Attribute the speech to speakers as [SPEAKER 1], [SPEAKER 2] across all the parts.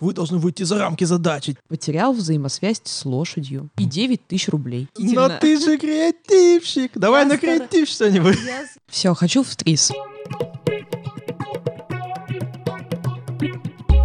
[SPEAKER 1] вы должны выйти за рамки задачи.
[SPEAKER 2] Потерял взаимосвязь с лошадью. И 9 тысяч рублей.
[SPEAKER 1] Но ты же креативщик. Давай на креатив что-нибудь.
[SPEAKER 2] Все, хочу в ТРИС.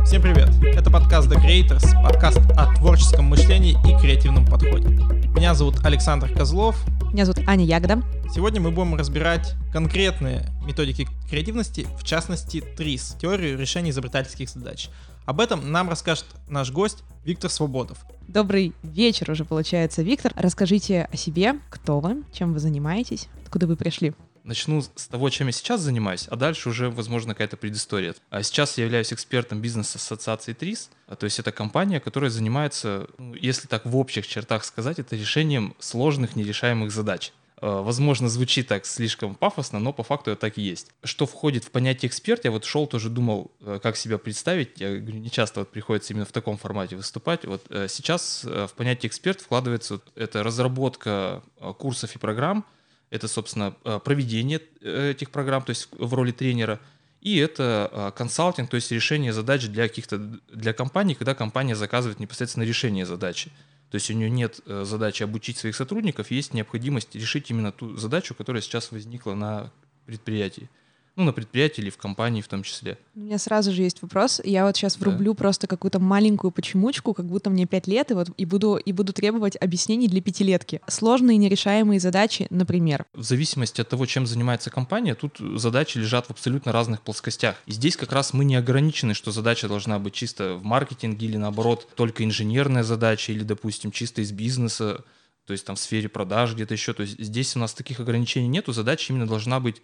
[SPEAKER 1] Всем привет! Это подкаст The Creators, подкаст о творческом мышлении и креативном подходе. Меня зовут Александр Козлов.
[SPEAKER 2] Меня зовут Аня Ягода.
[SPEAKER 1] Сегодня мы будем разбирать конкретные методики креативности, в частности ТРИС, теорию решения изобретательских задач. Об этом нам расскажет наш гость Виктор Свободов.
[SPEAKER 2] Добрый вечер уже получается, Виктор. Расскажите о себе, кто вы, чем вы занимаетесь, откуда вы пришли.
[SPEAKER 3] Начну с того, чем я сейчас занимаюсь, а дальше уже, возможно, какая-то предыстория. А Сейчас я являюсь экспертом бизнес-ассоциации ТРИС, а, то есть это компания, которая занимается, ну, если так в общих чертах сказать, это решением сложных нерешаемых задач. А, Возможно, звучит так слишком пафосно, но по факту это так и есть. Что входит в понятие эксперт, я вот шел тоже думал, э, как себя представить. Я говорю, не часто вот приходится именно в таком формате выступать. Вот э, сейчас э, в понятие эксперт вкладывается вот это разработка э, курсов и программ, это, собственно, э, проведение э, этих программ, то есть в роли тренера, и это э, консалтинг, то есть решение задач для каких-то для компаний, когда компания заказывает непосредственно решение задачи. То есть у нее нет э, задачи обучить своих сотрудников, есть необходимость решить именно ту задачу, которая сейчас возникла на предприятии. Ну, на предприятии или в компании в том числе.
[SPEAKER 2] У меня сразу же есть вопрос. Я вот сейчас врублю просто какую-то маленькую почемучку, как будто мне 5 лет, и вот и буду, и буду требовать объяснений для пятилетки. Сложные нерешаемые задачи, например.
[SPEAKER 3] В зависимости от того, чем занимается компания, тут задачи лежат в абсолютно разных плоскостях. И здесь как раз мы не ограничены, что задача должна быть чисто в маркетинге или наоборот только инженерная задача или, допустим, чисто из бизнеса, то есть там в сфере продаж где-то еще. То есть здесь у нас таких ограничений нету, задача именно должна быть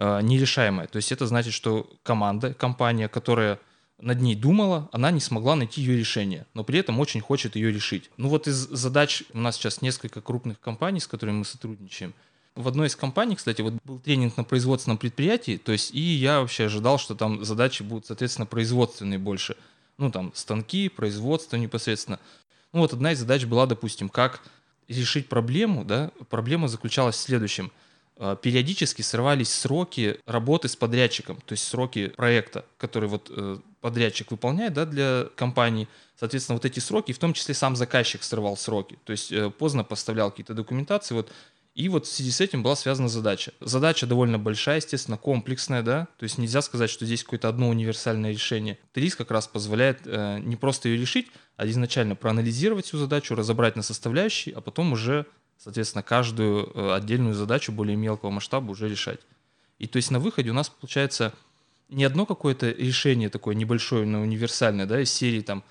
[SPEAKER 3] нерешаемая. То есть это значит, что команда, компания, которая над ней думала, она не смогла найти ее решение, но при этом очень хочет ее решить. Ну вот из задач у нас сейчас несколько крупных компаний, с которыми мы сотрудничаем. В одной из компаний, кстати, вот был тренинг на производственном предприятии, то есть и я вообще ожидал, что там задачи будут, соответственно, производственные больше. Ну там станки, производство непосредственно. Ну вот одна из задач была, допустим, как решить проблему, да, проблема заключалась в следующем. Э, Периодически срывались сроки работы с подрядчиком, то есть сроки проекта, который вот э, подрядчик выполняет да, для компании. Соответственно, вот эти сроки, в том числе сам заказчик срывал сроки, то есть э, поздно поставлял какие-то документации. Вот, и вот в связи с этим была связана задача. Задача довольно большая, естественно, комплексная, да, то есть нельзя сказать, что здесь какое-то одно универсальное решение. ТРИС как раз позволяет э, не просто ее решить, а изначально проанализировать всю задачу, разобрать на составляющие, а потом уже, соответственно, каждую э, отдельную задачу более мелкого масштаба уже решать. И то есть на выходе у нас получается не одно какое-то решение такое небольшое, но универсальное, да, из серии там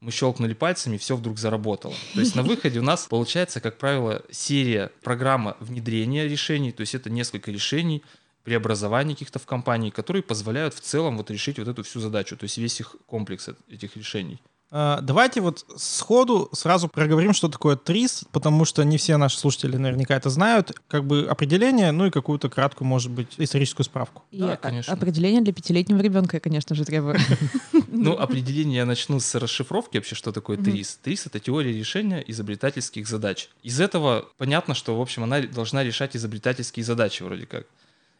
[SPEAKER 3] мы щелкнули пальцами, все вдруг заработало. То есть на выходе у нас получается, как правило, серия, программа внедрения решений, то есть это несколько решений, преобразований каких-то в компании, которые позволяют в целом вот решить вот эту всю задачу, то есть весь их комплекс эт- этих решений.
[SPEAKER 1] А, Давайте вот сходу сразу проговорим, что такое ТРИС, потому что не все наши слушатели наверняка это знают. Как бы определение, ну и какую-то краткую, может быть, историческую справку.
[SPEAKER 2] И
[SPEAKER 3] Да, конечно.
[SPEAKER 2] определение для пятилетнего ребенка, я, конечно же, требую.
[SPEAKER 3] Ну, определение я начну с расшифровки вообще, что такое. ТРИС. ТРИС — это теория решения изобретательских задач. Из этого понятно, что, в общем, она должна решать изобретательские задачи вроде как.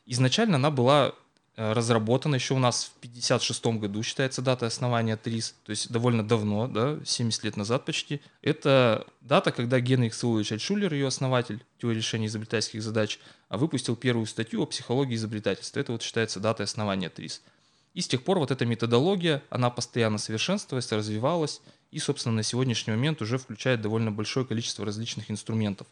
[SPEAKER 3] Изначально она была э, разработана еще у нас в 56 году, считается дата основания ТРИС, то есть довольно давно, да, 70 лет назад почти. Это дата, когда Генрих Саулович Альтшулер, ее основатель теории решения изобретательских задач, а, выпустил первую статью о психологии изобретательства. Это вот считается датой основания ТРИС. И с тех пор вот эта методология, она постоянно совершенствовалась, развивалась, и, собственно, на сегодняшний момент уже включает довольно большое количество различных инструментов,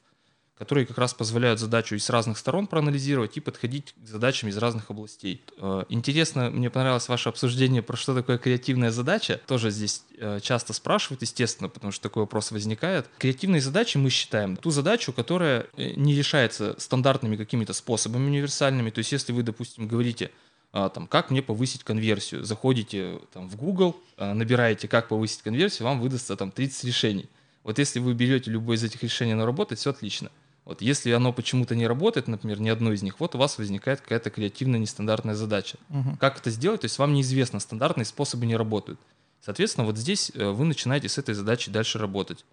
[SPEAKER 3] которые как раз позволяют задачу и с разных сторон проанализировать и подходить к задачам из разных областей. Э, Интересно, мне понравилось ваше обсуждение про что такое креативная задача. Тоже здесь э, часто спрашивают, естественно, потому что такой вопрос возникает. Креативной задачей мы считаем ту задачу, которая э, не решается стандартными какими-то способами универсальными. То есть если вы, допустим, говорите, там, как мне повысить конверсию. Заходите там, в Google, набираете, как повысить конверсию, вам выдастся там 30 решений. Вот если вы берете любое из этих решений на работать, все отлично. Вот если оно почему-то не работает, например, ни одно из них, вот у вас возникает какая-то креативная нестандартная задача.
[SPEAKER 1] Мгм.
[SPEAKER 3] Как это сделать? То есть вам неизвестно, стандартные способы не работают. Соответственно, вот здесь э, вы начинаете с этой задачей дальше работать.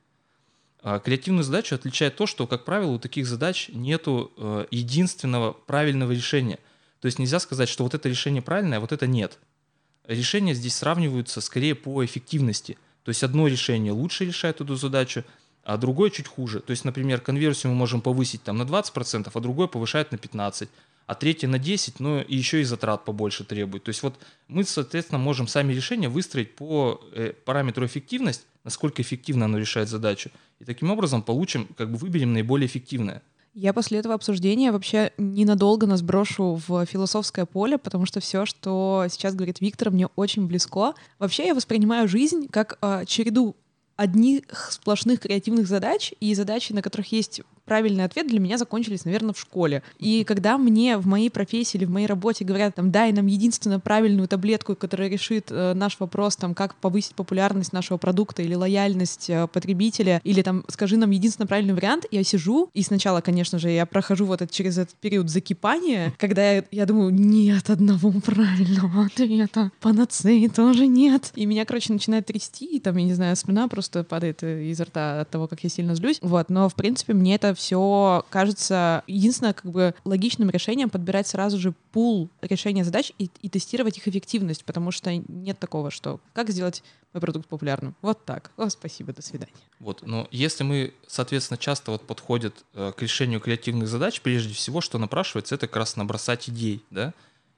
[SPEAKER 3] А Креативную задачу отличает то, что, как правило, у таких задач нету э, единственного правильного решения. То есть нельзя сказать, что вот это решение правильное, а вот это нет. решения здесь сравниваются скорее по эффективности. То есть одно решение лучше решает эту задачу, а другое чуть хуже. То есть, например, конверсию мы можем повысить там на 20%, а другое повышает на 15%, а третье на 10%, но и еще и затрат побольше требует. То есть вот мы, соответственно, можем сами решения выстроить по э, параметру эффективность, насколько эффективно оно решает задачу. И таким образом получим, как бы выберем наиболее эффективное.
[SPEAKER 2] Я после этого обсуждения вообще ненадолго нас брошу в философское поле, потому что все, что сейчас говорит Виктор, мне очень близко. Вообще я воспринимаю жизнь как э, череду одних сплошных креативных задач и задачи, на которых есть правильный ответ для меня закончились, наверное, в школе. И когда мне в моей профессии или в моей работе говорят, там, дай нам единственно правильную таблетку, которая решит э, наш вопрос, там, как повысить популярность нашего продукта или лояльность э, потребителя, или там, скажи нам единственно правильный вариант, я сижу, и сначала, конечно же, я прохожу вот это, через этот период закипания, когда я, я думаю, нет одного правильного ответа, панацеи тоже нет. И меня, короче, начинает трясти, и там, я не знаю, спина просто падает э, изо рта от того, как я сильно злюсь. Вот, но, в принципе, мне это все кажется единственное как бы логичным решением подбирать сразу же пул решения задач и, и тестировать их эффективность, потому что нет такого, что как сделать мой продукт популярным. Вот так. О, спасибо, до свидания.
[SPEAKER 3] Вот, но если мы, соответственно, часто вот подходят э, к решению креативных задач, прежде всего, что напрашивается, это как раз набросать идей, да,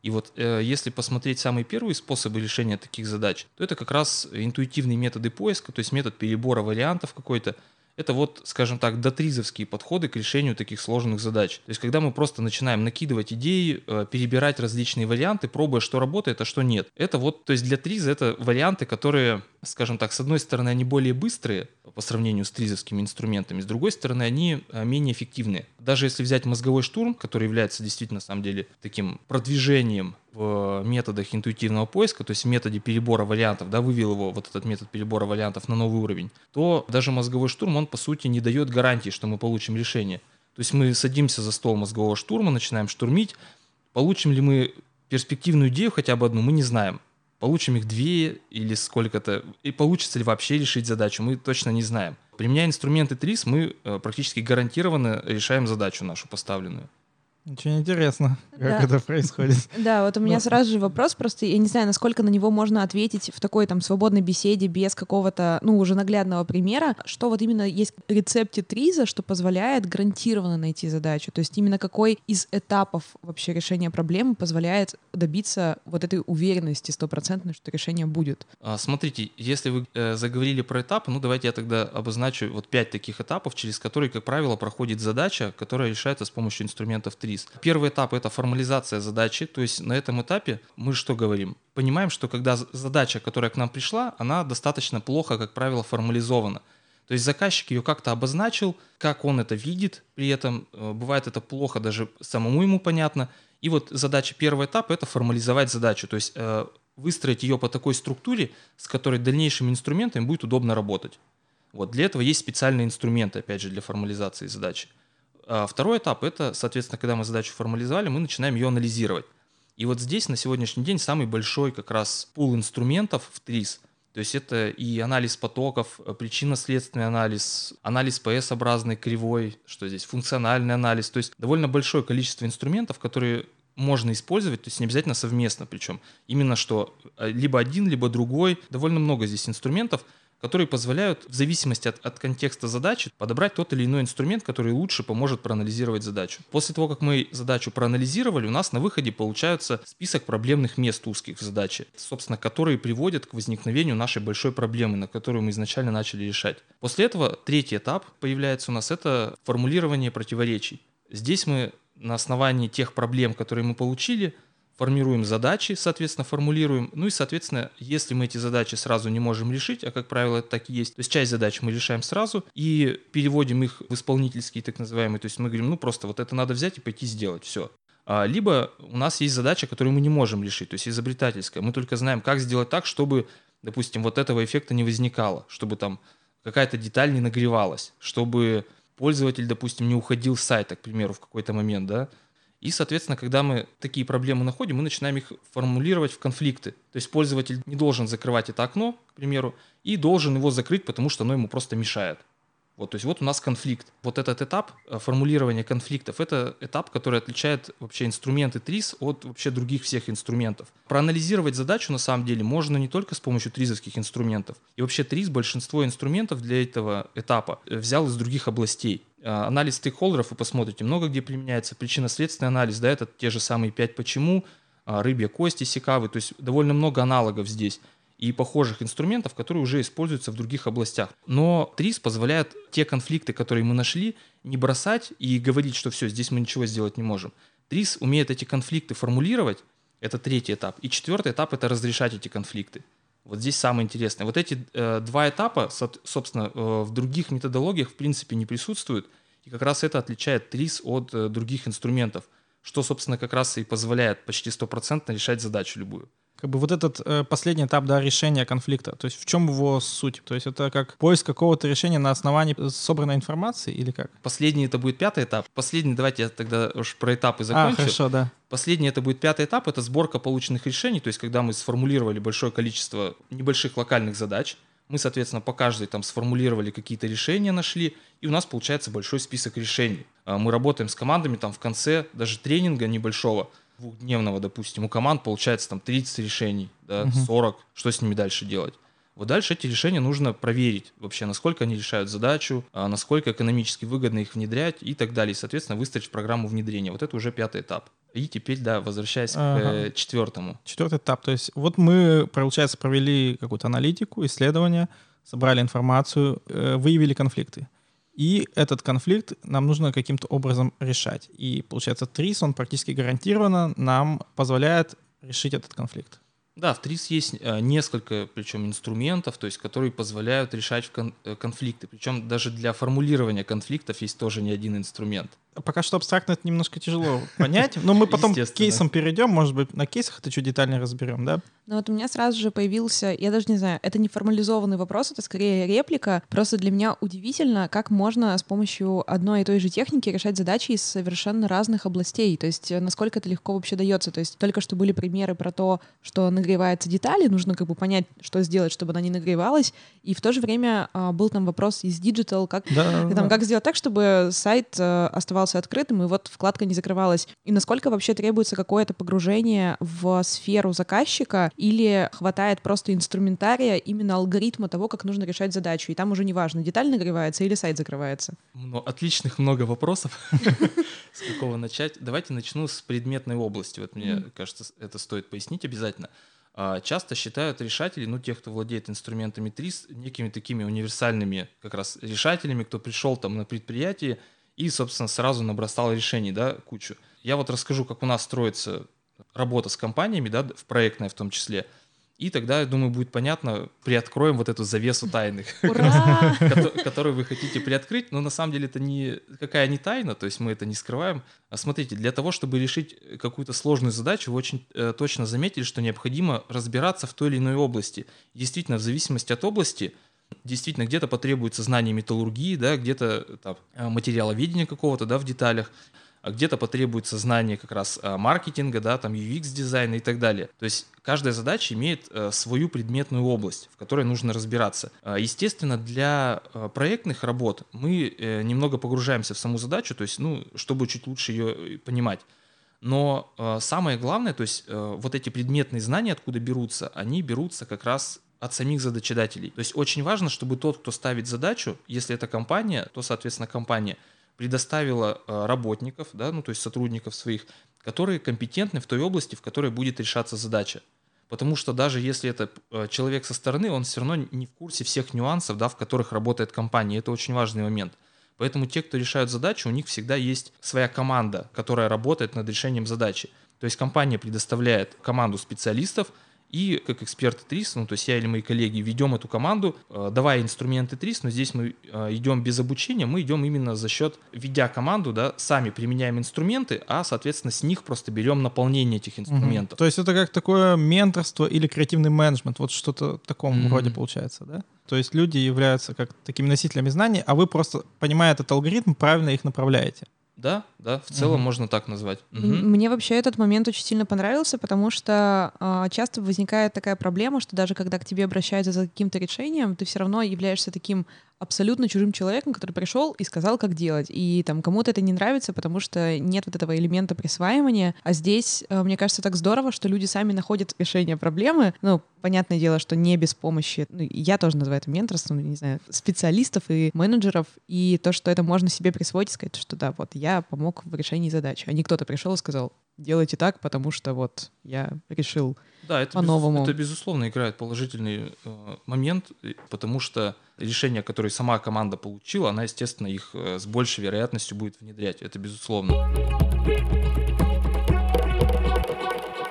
[SPEAKER 3] и вот э, если посмотреть самые первые способы решения таких задач, то это как раз интуитивные методы поиска, то есть метод перебора вариантов какой-то, это вот, скажем так, дотризовские подходы к решению таких сложных задач. То есть, когда мы просто начинаем накидывать идеи, э, перебирать различные варианты, пробуя, что работает, а что нет. Это вот, то есть для триза это варианты, которые, скажем так, с одной стороны, они более быстрые по сравнению с тризовскими инструментами, с другой стороны, они э, менее эффективные. Даже если взять мозговой штурм, который является действительно, на самом деле, таким продвижением в методах интуитивного поиска, то есть в методе перебора вариантов, да, вывел его, вот этот метод перебора вариантов на новый уровень, то даже мозговой штурм, он по сути не дает гарантии, что мы получим решение. То есть мы садимся за стол мозгового штурма, начинаем штурмить, получим ли мы перспективную идею хотя бы одну, мы не знаем. Получим их две или сколько-то, и получится ли вообще решить задачу, мы точно не знаем. Применяя инструменты ТРИС, мы э, практически гарантированно решаем задачу нашу поставленную.
[SPEAKER 1] Очень интересно, как
[SPEAKER 2] Да.
[SPEAKER 1] это происходит.
[SPEAKER 2] Да, вот у меня
[SPEAKER 1] Ну.
[SPEAKER 2] сразу же вопрос, просто я не знаю, насколько на него можно ответить в такой там свободной беседе без какого-то, ну, уже наглядного примера, что вот именно есть в рецепте Триза, что позволяет гарантированно найти задачу, то есть именно какой из этапов вообще решения проблемы позволяет добиться вот этой уверенности стопроцентной, что решение будет.
[SPEAKER 3] А, Смотрите, если вы э, заговорили про этапы, ну давайте я тогда обозначу вот пять таких этапов, через которые, как правило, проходит задача, которая решается с помощью инструментов ТРИС. Первый этап — это формализация задачи, то есть на этом этапе мы что говорим? Понимаем, что когда задача, которая к нам пришла, она достаточно плохо, как правило, формализована. То есть заказчик ее как-то обозначил, как он это видит, при этом э, бывает это плохо даже самому ему понятно. И вот задача первого этапа — это формализовать задачу, то есть э, выстроить ее по такой структуре, с которой дальнейшими инструментами будет удобно работать. Вот для этого есть специальные инструменты, опять же, для формализации задачи. А второй этап — это, соответственно, когда мы задачу формализовали, мы начинаем ее анализировать. И вот здесь на сегодняшний день самый большой как раз пул инструментов в ТРИС. То есть это и анализ потоков, э, причинно-следственный анализ, анализ PS-образной кривой, что здесь, функциональный анализ. То есть довольно большое количество инструментов, которые можно использовать, то есть не обязательно совместно причем. Именно что э, либо один, либо другой. Довольно много здесь инструментов, которые позволяют в зависимости от, от контекста задачи подобрать тот или иной инструмент, который лучше поможет проанализировать задачу. После того, как мы задачу проанализировали, у нас на выходе получается список проблемных мест узких в задаче, собственно, которые приводят к возникновению нашей большой проблемы, на которую мы изначально начали решать. После этого третий этап появляется у нас, это формулирование противоречий. Здесь мы на основании тех проблем, которые мы получили, формируем задачи, соответственно, формулируем. Ну и, соответственно, если мы эти задачи сразу не можем решить, а, как правило, это так и есть, то есть часть задач мы решаем сразу и переводим их в исполнительские так называемые. То есть мы говорим, ну просто вот это надо взять и пойти сделать, все. А, Либо у нас есть задача, которую мы не можем решить, то есть изобретательская. Мы только знаем, как сделать так, чтобы, допустим, вот этого эффекта не возникало, чтобы там какая-то деталь не нагревалась, чтобы пользователь, допустим, не уходил с сайта, к примеру, в какой-то момент, да, и, соответственно, когда мы такие проблемы находим, мы начинаем их формулировать в конфликты. То есть пользователь не должен закрывать это окно, к примеру, и должен его закрыть, потому что оно ему просто мешает. Вот, то есть вот у нас конфликт. Вот этот этап э, формулирования конфликтов, это этап, который отличает вообще инструменты ТРИС от вообще других всех инструментов. Проанализировать задачу на самом деле можно не только с помощью тризовских инструментов. И вообще ТРИС большинство инструментов для этого этапа э, взял из других областей. Э, анализ стейкхолдеров вы посмотрите, много где применяется. Причинно-следственный анализ, да, это те же самые пять почему, рыбья кости, секавы, то есть довольно много аналогов здесь и похожих инструментов, которые уже используются в других областях. Но ТРИС позволяет те конфликты, которые мы нашли, не бросать и говорить, что все, здесь мы ничего сделать не можем. ТРИС умеет эти конфликты формулировать, это третий этап. И четвертый этап — это разрешать эти конфликты. Вот здесь самое интересное. Вот эти э, два этапа, со, собственно, э, в других методологиях в принципе не присутствуют, и как раз это отличает ТРИС от э, других инструментов, что, собственно, как раз и позволяет почти стопроцентно решать задачу любую
[SPEAKER 1] как бы вот этот э, последний этап да, решения конфликта, то есть в чем его суть? То есть это как поиск какого-то решения на основании собранной информации или как?
[SPEAKER 3] Последний это будет пятый этап. Последний, давайте я тогда уж про этапы а, закончу.
[SPEAKER 1] А, хорошо, да.
[SPEAKER 3] Последний это будет пятый этап, это сборка полученных решений, то есть когда мы сформулировали большое количество небольших локальных задач, мы, соответственно, по каждой там сформулировали какие-то решения, нашли, и у нас получается большой список решений. А, мы работаем с командами там в конце даже тренинга небольшого, двухдневного, допустим, у команд получается там 30 решений, да, угу. 40, что с ними дальше делать? Вот дальше эти решения нужно проверить вообще, насколько они решают задачу, а насколько экономически выгодно их внедрять и так далее. И, соответственно, выстроить программу внедрения. Вот это уже пятый этап. И теперь, да, возвращаясь ага. к э, четвертому.
[SPEAKER 1] Четвертый этап. То есть вот мы, получается, провели какую-то аналитику, исследование, собрали информацию, э, выявили конфликты. И этот конфликт нам нужно каким-то образом решать. И получается, ТРИС, он практически гарантированно нам позволяет решить этот конфликт.
[SPEAKER 3] Да, в ТРИС есть э, несколько, причем инструментов, то есть, которые позволяют решать э, конфликты. Причем даже для формулирования конфликтов есть тоже не один инструмент.
[SPEAKER 1] Пока что абстрактно это немножко тяжело понять, но мы потом к кейсам перейдем, может быть, на кейсах это чуть детальнее разберем, да?
[SPEAKER 2] Ну вот у меня сразу же появился, я даже не знаю, это не формализованный вопрос, это скорее реплика. Просто для меня удивительно, как можно с помощью одной и той же техники решать задачи из совершенно разных областей. То есть насколько это легко вообще дается. То есть только что были примеры про то, что нагревается детали, нужно как бы понять, что сделать, чтобы она не нагревалась. И в то же время а, был там вопрос из Digital, как, да, там, да. как сделать так, чтобы сайт а, оставался оставался открытым, и вот вкладка не закрывалась. И насколько вообще требуется какое-то погружение в сферу заказчика или хватает просто инструментария именно алгоритма того, как нужно решать задачу, и там уже неважно, деталь нагревается или сайт закрывается?
[SPEAKER 3] Ну, отличных много вопросов. С какого начать? Давайте начну с предметной области. Вот мне кажется, это стоит пояснить обязательно а, часто считают решателей, ну, тех, кто владеет инструментами ТРИС, некими такими универсальными как раз решателями, кто пришел там на предприятие и, собственно, сразу набросал решений, да, кучу. Я вот расскажу, как у нас строится работа с компаниями, да, в проектной в том числе. И тогда, я думаю, будет понятно, приоткроем вот эту завесу тайных, которую вы хотите приоткрыть. Но на самом деле это не какая не тайна, то есть мы это не скрываем. А смотрите, для того, чтобы решить какую-то сложную задачу, вы очень э, точно заметили, что необходимо разбираться в той или иной области. Действительно, в зависимости от области – действительно где-то потребуется знание металлургии, да, где-то там, э, материаловедения какого-то, да, в деталях, а где-то потребуется знание как раз э, маркетинга, да, там UX-дизайна и так далее. То есть каждая задача имеет э, свою предметную область, в которой нужно разбираться. Естественно, для проектных работ мы немного погружаемся в саму задачу, то есть, ну, чтобы чуть лучше ее понимать. Но самое главное, то есть вот эти предметные знания, откуда берутся, они берутся как раз от самих задачедателей. То есть очень важно, чтобы тот, кто ставит задачу, если это компания, то, соответственно, компания предоставила э, работников, да, ну то есть сотрудников своих, которые компетентны в той области, в которой будет решаться задача. Потому что даже если это э, человек со стороны, он все равно не в курсе всех нюансов, да, в которых работает компания. Это очень важный момент. Поэтому те, кто решают задачу, у них всегда есть своя команда, которая работает над решением задачи. То есть компания предоставляет команду специалистов, и как эксперты ТРИС, ну то есть я или мои коллеги ведем эту команду, э, давая инструменты ТРИС, но здесь мы э, идем без обучения, мы идем именно за счет, ведя команду, да, сами применяем инструменты, а соответственно с них просто берем наполнение этих инструментов.
[SPEAKER 1] Угу. То есть это как такое менторство или креативный менеджмент, вот что-то в таком mm роде получается, да? То есть люди являются как такими носителями знаний, а вы просто, понимая этот алгоритм, правильно их направляете.
[SPEAKER 3] Да, да, в целом угу. можно так назвать. Угу.
[SPEAKER 2] Мне вообще этот момент очень сильно понравился, потому что э, часто возникает такая проблема, что даже когда к тебе обращаются за каким-то решением, ты все равно являешься таким абсолютно чужим человеком, который пришел и сказал, как делать. И там кому-то это не нравится, потому что нет вот этого элемента присваивания. А здесь, э, мне кажется, так здорово, что люди сами находят решение проблемы. Ну, понятное дело, что не без помощи, ну, я тоже называю это менторством, не знаю, специалистов и менеджеров, и то, что это можно себе присвоить сказать, что да, вот я помог в решении задачи, а не кто-то пришел и сказал, делайте так, потому что вот я решил
[SPEAKER 3] да, это
[SPEAKER 2] по-новому.
[SPEAKER 3] Без, это безусловно играет положительный э, момент, потому что решения, которые сама команда получила, она, естественно, их э, с большей вероятностью будет внедрять. Это безусловно.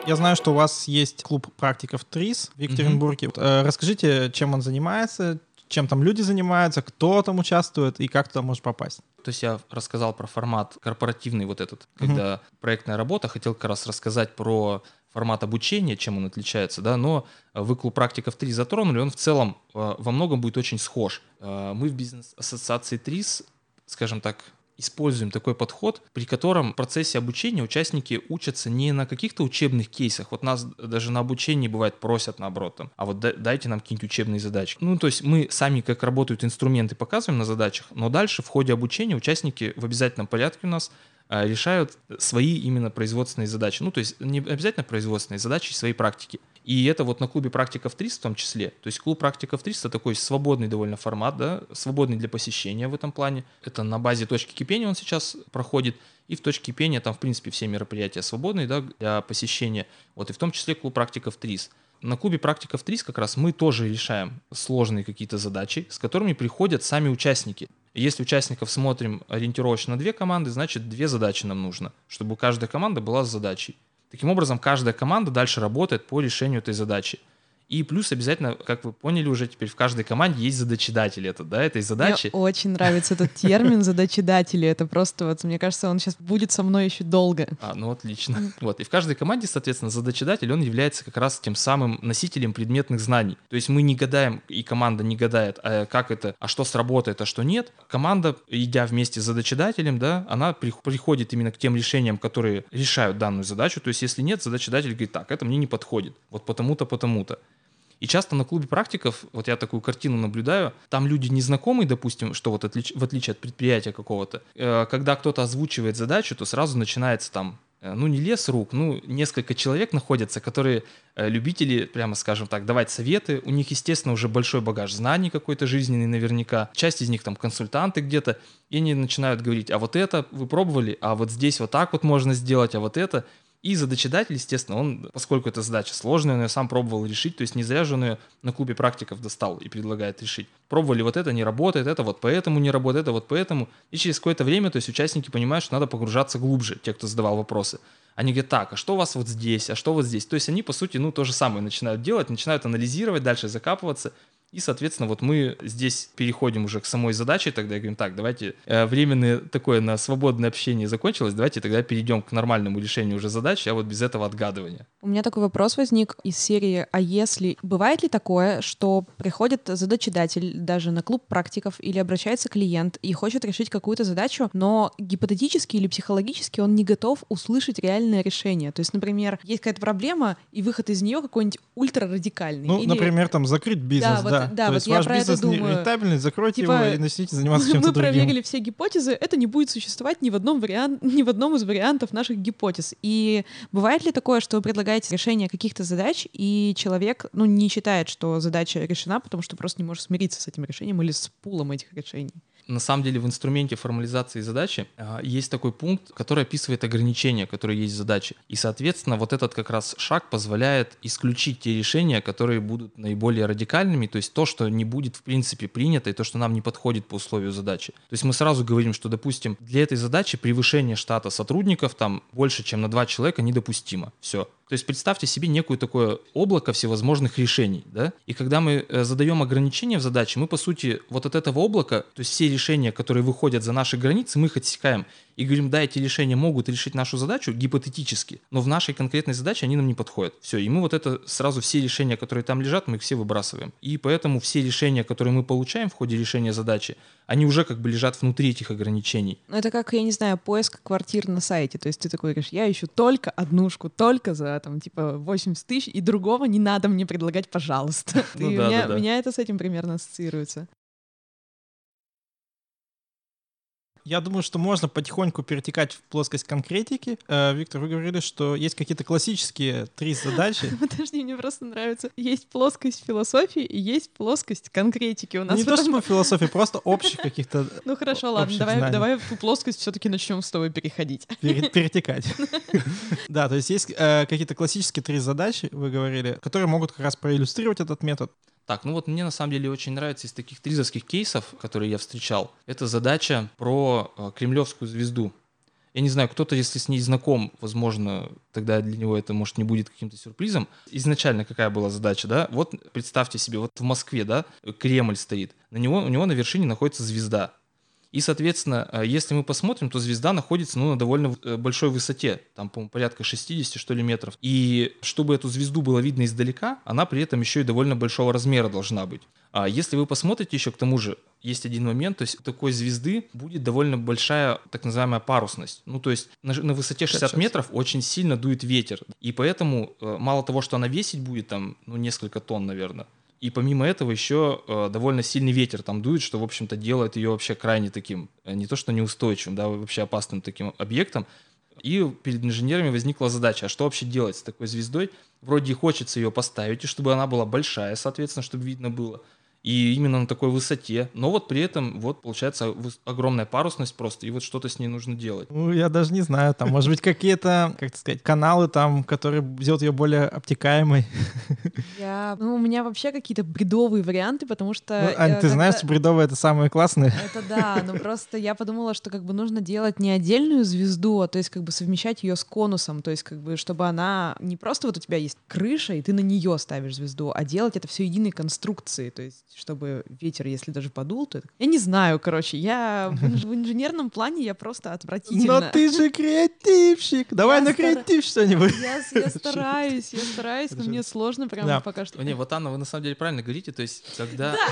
[SPEAKER 1] Я знаю, что у вас есть клуб практиков ТРИС в Екатеринбурге. Mm-hmm. Расскажите, чем он занимается, чем там люди занимаются, кто там участвует и как туда можешь попасть.
[SPEAKER 3] То есть я рассказал про формат корпоративный вот этот, когда mm-hmm. проектная работа, хотел как раз рассказать про формат обучения, чем он отличается, да, но вы клуб практиков 3 затронули, он в целом э, во многом будет очень схож. Э, мы в бизнес-ассоциации ТРИС, скажем так, используем такой подход, при котором в процессе обучения участники учатся не на каких-то учебных кейсах. Вот нас даже на обучении бывает просят наоборот, там, а вот дайте нам какие-нибудь учебные задачи. Ну, то есть мы сами, как работают инструменты, показываем на задачах, но дальше в ходе обучения участники в обязательном порядке у нас решают свои именно производственные задачи. Ну, то есть не обязательно производственные задачи, свои практики. И это вот на клубе практиков 300 в том числе. То есть клуб практиков 300 такой свободный довольно формат, да, свободный для посещения в этом плане. Это на базе точки кипения он сейчас проходит. И в точке кипения там, в принципе, все мероприятия свободные да, для посещения. Вот и в том числе клуб практиков 300. На клубе практиков 3 как раз мы тоже решаем сложные какие-то задачи, с которыми приходят сами участники. Если участников смотрим ориентировочно на две команды, значит две задачи нам нужно, чтобы у каждой команды была с задачей. Таким образом, каждая команда дальше работает по решению этой задачи. И плюс обязательно, как вы поняли уже, теперь в каждой команде есть задачедатель это, да, этой задачи.
[SPEAKER 2] Мне очень нравится этот термин задачедатели. Это просто вот, мне кажется, он сейчас будет со мной еще долго.
[SPEAKER 3] А, ну отлично. Вот. И в каждой команде, соответственно, задачедатель, он является как раз тем самым носителем предметных знаний. То есть мы не гадаем, и команда не гадает, а как это, а что сработает, а что нет. Команда, идя вместе с задачедателем, да, она приходит именно к тем решениям, которые решают данную задачу. То есть если нет, задачедатель говорит, так, это мне не подходит. Вот потому-то, потому-то. И часто на клубе практиков, вот я такую картину наблюдаю, там люди незнакомые, допустим, что вот отлич, в отличие от предприятия какого-то, э, когда кто-то озвучивает задачу, то сразу начинается там э, ну, не лес рук, ну, несколько человек находятся, которые э, любители, прямо скажем так, давать советы. У них, естественно, уже большой багаж знаний какой-то жизненный наверняка. Часть из них там консультанты где-то. И они начинают говорить, а вот это вы пробовали, а вот здесь вот так вот можно сделать, а вот это. И задачедатель, естественно, он, поскольку эта задача сложная, он ее сам пробовал решить, то есть не зря же он ее на клубе практиков достал и предлагает решить. Пробовали вот это, не работает, это вот поэтому не работает, это вот поэтому. И через какое-то время, то есть участники понимают, что надо погружаться глубже, те, кто задавал вопросы. Они говорят, так, а что у вас вот здесь, а что вот здесь? То есть они, по сути, ну, то же самое начинают делать, начинают анализировать, дальше закапываться, и, соответственно, вот мы здесь переходим уже к самой задаче, тогда говорим, так, давайте э, временное такое на свободное общение закончилось, давайте тогда перейдем к нормальному решению уже задачи, а вот без этого отгадывания.
[SPEAKER 2] У меня такой вопрос возник из серии, а если, бывает ли такое, что приходит задачедатель даже на клуб практиков или обращается клиент и хочет решить какую-то задачу, но гипотетически или психологически он не готов услышать реальное решение. То есть, например, есть какая-то проблема, и выход из нее какой-нибудь ультрарадикальный.
[SPEAKER 1] Ну,
[SPEAKER 2] или...
[SPEAKER 1] например, там закрыть бизнес, да, да,
[SPEAKER 2] да,
[SPEAKER 1] То
[SPEAKER 2] вот
[SPEAKER 1] есть
[SPEAKER 2] я
[SPEAKER 1] ваш
[SPEAKER 2] про
[SPEAKER 1] бизнес
[SPEAKER 2] это думаю.
[SPEAKER 1] рентабельный, закройте
[SPEAKER 2] типа,
[SPEAKER 1] его и начните заниматься чем-то
[SPEAKER 2] Мы
[SPEAKER 1] другим.
[SPEAKER 2] проверили все гипотезы, это не будет существовать ни в, одном вариант, ни в одном из вариантов наших гипотез. И бывает ли такое, что вы предлагаете решение каких-то задач, и человек ну, не считает, что задача решена, потому что просто не может смириться с этим решением или с пулом этих решений?
[SPEAKER 3] На самом деле в инструменте формализации задачи а, есть такой пункт, который описывает ограничения, которые есть в задаче. И, соответственно, вот этот как раз шаг позволяет исключить те решения, которые будут наиболее радикальными, то есть то, что не будет в принципе принято, и то, что нам не подходит по условию задачи. То есть мы сразу говорим, что, допустим, для этой задачи превышение штата сотрудников там больше, чем на два человека недопустимо. Все. То есть представьте себе некое такое облако всевозможных решений, да? И когда мы э, задаем ограничения в задаче, мы, по сути, вот от этого облака, то есть все решения, которые выходят за наши границы, мы их отсекаем и говорим, да, эти решения могут решить нашу задачу гипотетически, но в нашей конкретной задаче они нам не подходят. Все, и мы вот это сразу все решения, которые там лежат, мы их все выбрасываем. И поэтому все решения, которые мы получаем в ходе решения задачи, они уже как бы лежат внутри этих ограничений.
[SPEAKER 2] Ну, это как, я не знаю, поиск квартир на сайте. То есть ты такой говоришь, я ищу только однушку, только за, там, типа, 80 тысяч, и другого не надо мне предлагать, пожалуйста. Ну, да, меня, да, да. меня это с этим примерно ассоциируется.
[SPEAKER 1] Я думаю, что можно потихоньку перетекать в плоскость конкретики. Э, Виктор, вы говорили, что есть какие-то классические три задачи.
[SPEAKER 2] Подожди, мне просто нравится. Есть плоскость философии и есть плоскость конкретики. У нас
[SPEAKER 1] Не то, что философия, просто общих каких-то
[SPEAKER 2] Ну хорошо,
[SPEAKER 1] о-
[SPEAKER 2] ладно, давай, в ту плоскость все-таки начнем с тобой переходить.
[SPEAKER 1] пере- перетекать. Да, то есть есть э, какие-то классические три задачи, вы говорили, которые могут как раз проиллюстрировать этот метод.
[SPEAKER 3] Так, ну вот мне на самом деле очень нравится из таких тризовских кейсов, которые я встречал, это задача про э, кремлевскую звезду. Я не знаю, кто-то, если с ней знаком, возможно, тогда для него это, может, не будет каким-то сюрпризом. Изначально какая была задача, да? Вот представьте себе, вот в Москве, да, Кремль стоит, на него, у него на вершине находится звезда. И, соответственно, э, если мы посмотрим, то звезда находится ну, на довольно э, большой высоте, там, по-моему, порядка 60, что ли, метров. И чтобы эту звезду было видно издалека, она при этом еще и довольно большого размера должна быть. А если вы посмотрите еще к тому же, есть один момент, то есть у такой звезды будет довольно большая так называемая парусность. Ну, то есть на, на высоте 60
[SPEAKER 1] Сейчас.
[SPEAKER 3] метров очень сильно дует ветер. И поэтому э, мало того, что она весить будет там, ну, несколько тонн, наверное, и помимо этого еще э, довольно сильный ветер там дует, что, в общем-то, делает ее вообще крайне таким, э, не то что неустойчивым, да, вообще опасным таким объектом. И перед инженерами возникла задача, а что вообще делать с такой звездой? Вроде хочется ее поставить, и чтобы она была большая, соответственно, чтобы видно было. И именно на такой высоте. Но вот при этом, вот получается огромная парусность просто, и вот что-то с ней нужно делать.
[SPEAKER 1] Ну, я даже не знаю, там, может быть, какие-то, как сказать, каналы там, которые сделают ее более обтекаемой.
[SPEAKER 2] Я, ну, у меня вообще какие-то бредовые варианты, потому что...
[SPEAKER 1] Ну, Ань, ты знаешь, бредовые — это самые классные.
[SPEAKER 2] Это да, но просто я подумала, что как бы нужно делать не отдельную звезду, а то есть как бы совмещать ее с конусом, то есть как бы чтобы она не просто вот у тебя есть крыша, и ты на нее ставишь звезду, а делать это все единой конструкции, то есть чтобы ветер, если даже подул, то это... Я не знаю, короче, я в инж- в инженерном плане я просто отвратительно.
[SPEAKER 1] Но ты же креативщик! Давай
[SPEAKER 2] Я
[SPEAKER 1] на креатив что-нибудь.
[SPEAKER 2] Я, я стараюсь, я стараюсь, но мне сложно прямо
[SPEAKER 1] Да.
[SPEAKER 2] пока что.
[SPEAKER 3] Не, вот Анна, вы на самом деле правильно говорите, то есть когда...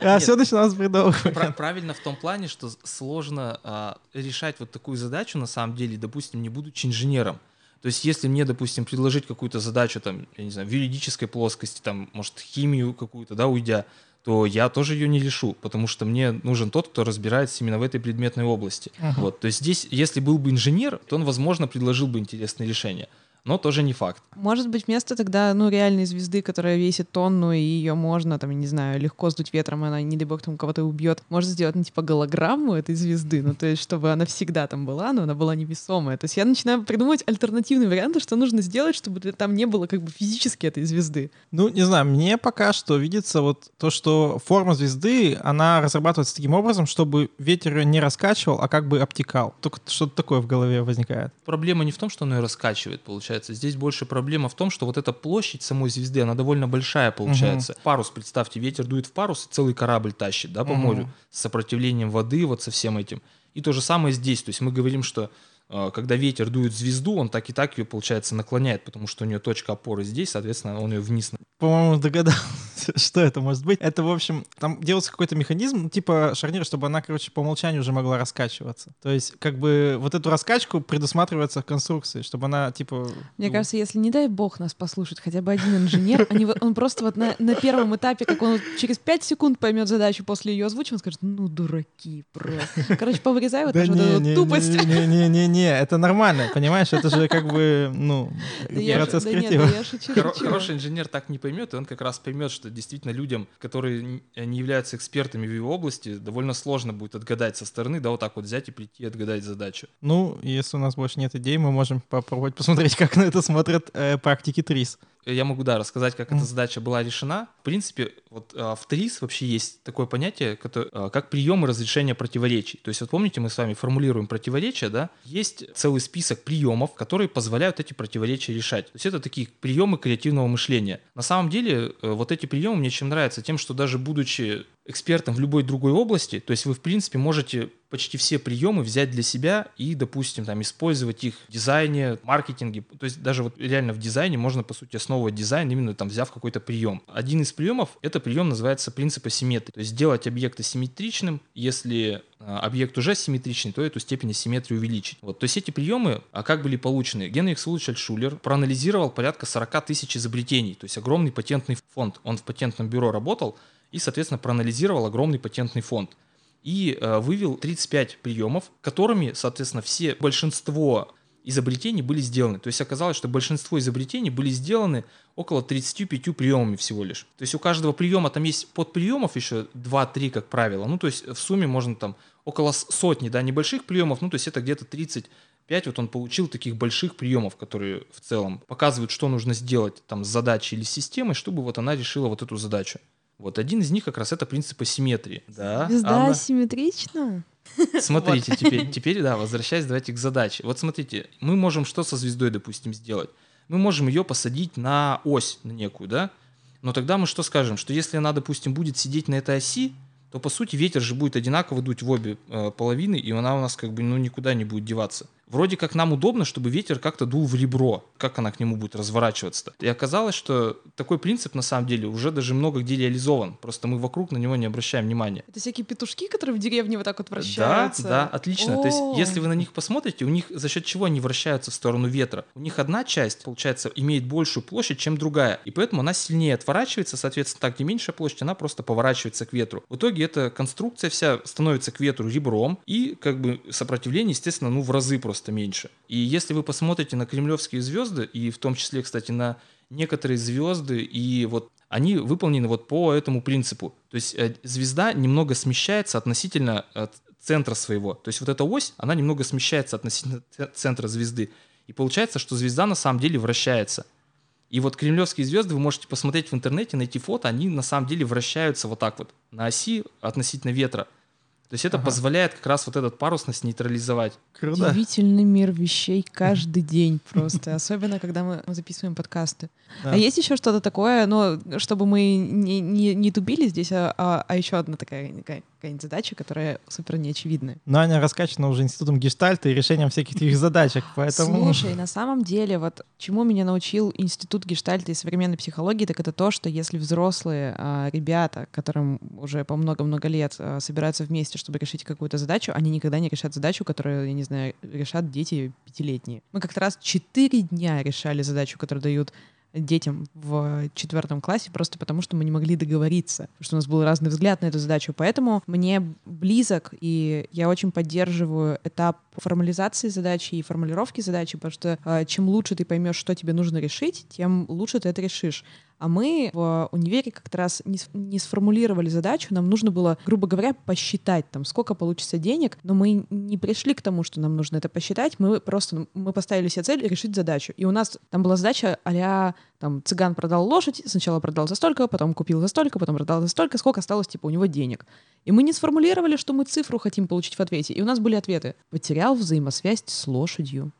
[SPEAKER 1] А все начиналось с бредовых.
[SPEAKER 3] Пра- Правильно в том плане, что сложно а, решать вот такую задачу, на самом деле, допустим, не будучи инженером. То есть, если мне, допустим, предложить какую-то задачу, там, я не знаю, в юридической плоскости, там, может, химию какую-то, да, уйдя, то я тоже ее не решу, потому что мне нужен тот, кто разбирается именно в этой предметной области.
[SPEAKER 1] Ага.
[SPEAKER 3] Вот, то есть здесь, если был бы инженер, то он, возможно, предложил бы интересное решение, но тоже не факт.
[SPEAKER 2] Может быть, вместо тогда, ну, реальной звезды, которая весит тонну, и ее можно, там, я не знаю, легко сдуть ветром, и она, не дай бог, там кого-то убьет. Может сделать, ну, типа, голограмму этой звезды, ну, то есть, чтобы она всегда там была, но она была невесомая. То есть я начинаю придумывать альтернативные варианты, что нужно сделать, чтобы там не было как бы физически этой звезды.
[SPEAKER 1] Ну, не знаю, мне пока что видится вот то, что форма звезды, она разрабатывается таким образом, чтобы ветер ее не раскачивал, а как бы обтекал. Только что-то такое в голове возникает.
[SPEAKER 3] Проблема не в том, что она ее раскачивает, получается. Здесь больше проблема в том, что вот эта площадь самой звезды, она довольно большая получается. Парус, представьте, ветер дует в парус, и целый корабль тащит, да, по
[SPEAKER 1] Мгм.
[SPEAKER 3] морю, с сопротивлением воды, вот со всем этим. И то же самое здесь. То есть мы говорим, что э, когда ветер дует звезду, он так и так ее, получается, наклоняет, потому что у нее точка опоры здесь, соответственно, он ее вниз
[SPEAKER 1] По-моему, догадался, что это может быть. Это, в общем, там делается какой-то механизм, ну, типа шарнира, чтобы она, короче, по умолчанию уже могла раскачиваться. То есть, как бы, вот эту раскачку предусматривается в конструкции, чтобы она, типа...
[SPEAKER 2] Мне
[SPEAKER 1] ну,
[SPEAKER 2] кажется, если, не дай бог, нас послушает хотя бы один инженер, они вот- он просто вот на, на первом этапе, как он вот через 5 секунд поймет задачу после ее озвучки, он скажет, ну, дураки просто. Короче, повырезай вот вот эту
[SPEAKER 1] не,
[SPEAKER 2] тупость.
[SPEAKER 1] Не-не-не, это нормально, понимаешь? Это же как бы, ну, процесс креатива.
[SPEAKER 3] Хороший инженер так не поймет, и он как раз поймет, что действительно людям, которые н- не являются экспертами в его области, довольно сложно будет отгадать со стороны, да, вот так вот взять и прийти и отгадать задачу.
[SPEAKER 1] Ну, если у нас больше нет идей, мы можем попробовать посмотреть, как на это смотрят э, практики ТРИС.
[SPEAKER 3] Я могу, да, рассказать, как
[SPEAKER 1] Мгм.
[SPEAKER 3] эта задача была решена. В принципе, вот а, в ТРИС вообще есть такое понятие, кото- а, как приемы разрешения противоречий. То есть, вот помните, мы с вами формулируем противоречия, да? Есть целый список приемов, которые позволяют эти противоречия решать. То есть, это такие приемы креативного мышления. На самом деле, э, вот эти приемы мне чем нравятся? Тем, что даже будучи экспертом в любой другой области, то есть вы, в принципе, можете почти все приемы взять для себя и, допустим, там, использовать их в дизайне, маркетинге. То есть даже вот реально в дизайне можно, по сути, основывать дизайн, именно там взяв какой-то прием. Один из приемов, это прием называется принцип асимметрии. То есть сделать объект асимметричным, если объект уже симметричный, то эту степень асимметрии увеличить. Вот. То есть эти приемы, а как были получены? Генрих Сулыч Альтшулер проанализировал порядка 40 тысяч изобретений, то есть огромный патентный фонд. Он в патентном бюро работал и, соответственно, проанализировал огромный патентный фонд. и э, вывел 35 приемов, которыми, соответственно, все большинство изобретений были сделаны. То есть оказалось, что большинство изобретений были сделаны около 35 приемами всего лишь. То есть у каждого приема там есть подприемов еще 2-3, как правило. Ну, то есть в сумме можно там около сотни, да, небольших приемов, ну, то есть это где-то 35, вот он получил таких больших приемов, которые в целом показывают, что нужно сделать там с задачей или с системой, чтобы вот она решила вот эту задачу. Вот один из них как раз это принцип асимметрии. Да,
[SPEAKER 2] Звезда
[SPEAKER 3] Анна?
[SPEAKER 2] асимметрична?
[SPEAKER 3] Смотрите, теперь, теперь, да, возвращаясь, давайте к задаче. Вот смотрите, мы можем что со звездой, допустим, сделать? Мы можем ее посадить на ось, на некую, да? Но тогда мы что скажем? Что если она, допустим, будет сидеть на этой оси, то по сути ветер же будет одинаково дуть в обе э, половины, и она у нас как бы ну никуда не будет деваться вроде как нам удобно, чтобы ветер как-то дул в ребро, как она к нему будет разворачиваться. И оказалось, что такой принцип на самом деле уже даже много где реализован, просто мы вокруг на него не обращаем внимания.
[SPEAKER 2] Это всякие петушки, которые в деревне вот так вот вращаются?
[SPEAKER 3] Да, да, отлично. То есть если вы на них посмотрите, у них за счет чего они вращаются в сторону ветра? У них одна часть, получается, имеет большую площадь, чем другая, и поэтому она сильнее отворачивается, соответственно, так, где меньшая площадь, она просто поворачивается к ветру. В итоге эта конструкция вся становится к ветру ребром, и как бы сопротивление, естественно, ну в разы просто просто меньше. И если вы посмотрите на кремлевские звезды, и в том числе, кстати, на некоторые звезды, и вот они выполнены вот по этому принципу. То есть э, звезда немного смещается относительно от центра своего. То есть вот эта ось, она немного смещается относительно центра звезды. И получается, что звезда на самом деле вращается. И вот кремлевские звезды, вы можете посмотреть в интернете, найти фото, они на самом деле вращаются вот так вот на оси относительно ветра. То есть это ага. позволяет как раз вот этот парусность нейтрализовать.
[SPEAKER 2] Круто. Удивительный мир вещей каждый день просто, особенно когда мы записываем подкасты. Да. А есть еще что-то такое, но чтобы мы не, не, не тубили здесь, а, а, а еще одна такая какая-нибудь задача, которая супер неочевидная.
[SPEAKER 1] Но Аня раскачана уже институтом гештальта и решением всяких таких задачек, поэтому...
[SPEAKER 2] Слушай, на самом деле, вот чему меня научил институт гештальта и современной психологии, так это то, что если взрослые а, ребята, которым уже по много-много лет а, собираются вместе, чтобы решить какую-то задачу, они никогда не решат задачу, которую, я не знаю, решат дети пятилетние. Мы как-то раз четыре дня решали задачу, которую дают детям в четвертом классе, просто потому что мы не могли договориться, потому что у нас был разный взгляд на эту задачу. Поэтому мне близок, и я очень поддерживаю этап формализации задачи и формулировки задачи, потому что э, чем лучше ты поймешь, что тебе нужно решить, тем лучше ты это решишь. А мы в универе как-то раз не, сформулировали задачу, нам нужно было, грубо говоря, посчитать, там, сколько получится денег, но мы не пришли к тому, что нам нужно это посчитать, мы просто, мы поставили себе цель решить задачу. И у нас там была задача а там, цыган продал лошадь, сначала продал за столько, потом купил за столько, потом продал за столько, сколько осталось, типа, у него денег. И мы не сформулировали, что мы цифру хотим получить в ответе. И у нас были ответы. Потерял взаимосвязь с лошадью.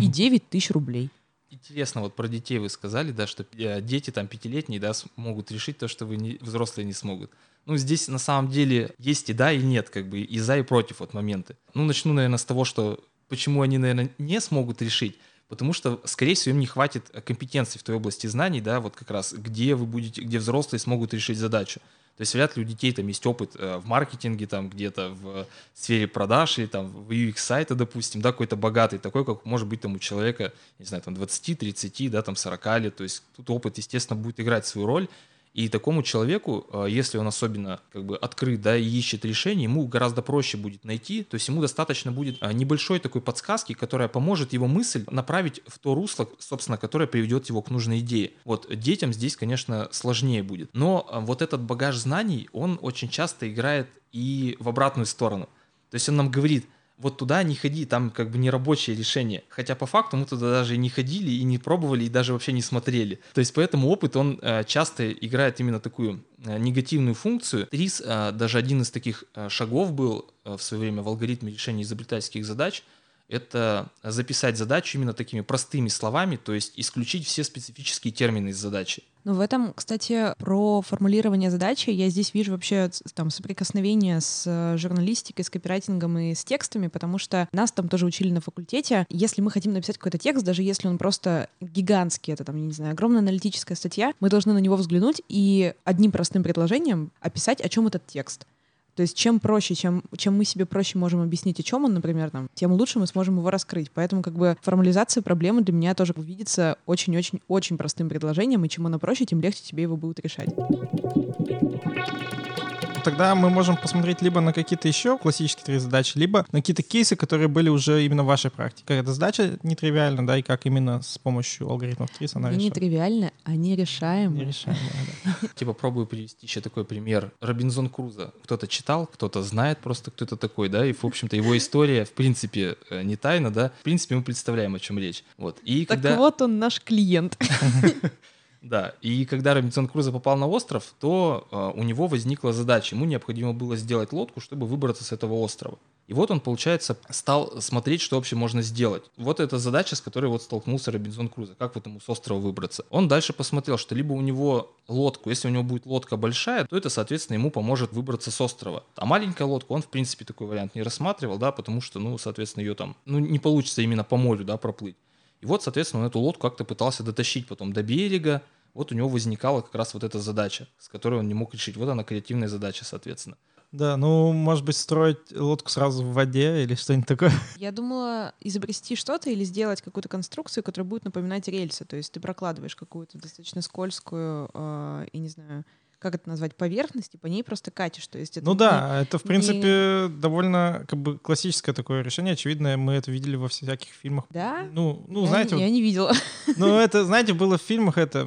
[SPEAKER 2] И 9 тысяч рублей
[SPEAKER 3] интересно, вот про детей вы сказали, да, что э, дети там пятилетние, да, могут решить то, что вы не, взрослые не смогут. Ну, здесь на самом деле есть и да, и нет, как бы, и за, и против вот моменты. Ну, начну, наверное, с того, что почему они, наверное, не смогут решить. Потому что, скорее всего, им не хватит компетенции в той области знаний, да, вот как раз, где вы будете, где взрослые смогут решить задачу. То есть вряд ли у детей там есть опыт э, в маркетинге, там где-то в сфере продаж или там в UX сайта, допустим, да, какой-то богатый, такой, как может быть там у человека, не знаю, там 20, 30, да, там 40 лет. То есть тут опыт, естественно, будет играть свою роль. И такому человеку, а, если он особенно как бы открыт, да, и ищет решение, ему гораздо проще будет найти, то есть ему достаточно будет а, небольшой такой подсказки, которая поможет его мысль направить в то русло, собственно, которое приведет его к нужной идее. Вот детям здесь, конечно, сложнее будет. Но а, вот этот багаж знаний, он очень часто играет и в обратную сторону. То есть он нам говорит, вот туда не ходи, там как бы не рабочее решение. Хотя по факту мы туда даже и не ходили, и не пробовали, и даже вообще не смотрели. То есть поэтому опыт, он э, часто играет именно такую э, негативную функцию. ТРИС, э, даже один из таких шагов был в свое время в алгоритме решения изобретательских задач, это записать задачу именно такими простыми словами, то есть исключить все специфические термины из задачи.
[SPEAKER 2] Ну, в этом, кстати, про формулирование задачи я здесь вижу вообще там соприкосновение с э, журналистикой, с копирайтингом и с текстами, потому что нас там тоже учили на факультете. Если мы хотим написать какой-то текст, даже если он просто гигантский, это там, я не знаю, огромная аналитическая статья, мы должны на него взглянуть и одним простым предложением описать, о чем этот текст. То есть чем проще, чем, чем мы себе проще можем объяснить, о чем он, например, там, тем лучше мы сможем его раскрыть. Поэтому как бы формализация проблемы для меня тоже видится очень-очень-очень простым предложением, и чем оно проще, тем легче тебе его будет решать.
[SPEAKER 1] Тогда мы можем посмотреть либо на какие-то еще классические три задачи, либо на какие-то кейсы, которые были уже именно в вашей практике. Как эта задача нетривиальна, да, и как именно с помощью алгоритмов ТРИС она
[SPEAKER 2] Не
[SPEAKER 1] решена.
[SPEAKER 2] нетривиально, а нерешаемо.
[SPEAKER 1] Нерешаемая, да.
[SPEAKER 3] Типа пробую привести еще такой пример. Робинзон Круза. Кто-то читал, кто-то знает просто, кто это такой, да, и, в общем-то, его история, в принципе, э, не тайна, да. В принципе, мы представляем, о чем речь. Вот. И
[SPEAKER 2] Так
[SPEAKER 3] когда...
[SPEAKER 2] вот он наш клиент.
[SPEAKER 3] Да, и когда Робинсон Крузо попал на остров, то э, у него возникла задача. Ему необходимо было сделать лодку, чтобы выбраться с этого острова. И вот он, получается, стал смотреть, что вообще можно сделать. Вот эта задача, с которой вот столкнулся Робинзон Крузо. Как вот ему с острова выбраться? Он дальше посмотрел, что либо у него лодку, если у него будет лодка большая, то это, соответственно, ему поможет выбраться с острова. А маленькая лодка, он, в принципе, такой вариант не рассматривал, да, потому что, ну, соответственно, ее там, ну, не получится именно по морю, да, проплыть. И вот, соответственно, он эту лодку как-то пытался дотащить потом до берега. Вот у него возникала как раз вот эта задача, с которой он не мог решить. Вот она креативная задача, соответственно.
[SPEAKER 1] Да, ну, может быть, строить лодку сразу в воде или что-нибудь такое.
[SPEAKER 2] Я думала изобрести что-то или сделать какую-то конструкцию, которая будет напоминать рельсы. То есть ты прокладываешь какую-то достаточно скользкую э, и не знаю, как это назвать, поверхность, и по ней просто катишь. То есть это
[SPEAKER 1] Ну
[SPEAKER 2] не-
[SPEAKER 1] да, это, в
[SPEAKER 2] не-
[SPEAKER 1] принципе, довольно как бы классическое такое решение. Очевидно, мы это видели во всяких фильмах.
[SPEAKER 2] Да?
[SPEAKER 1] Ну, ну
[SPEAKER 2] я,
[SPEAKER 1] знаете,
[SPEAKER 2] не-
[SPEAKER 1] вот
[SPEAKER 2] я не видела.
[SPEAKER 1] Ну, это, знаете, было в фильмах, это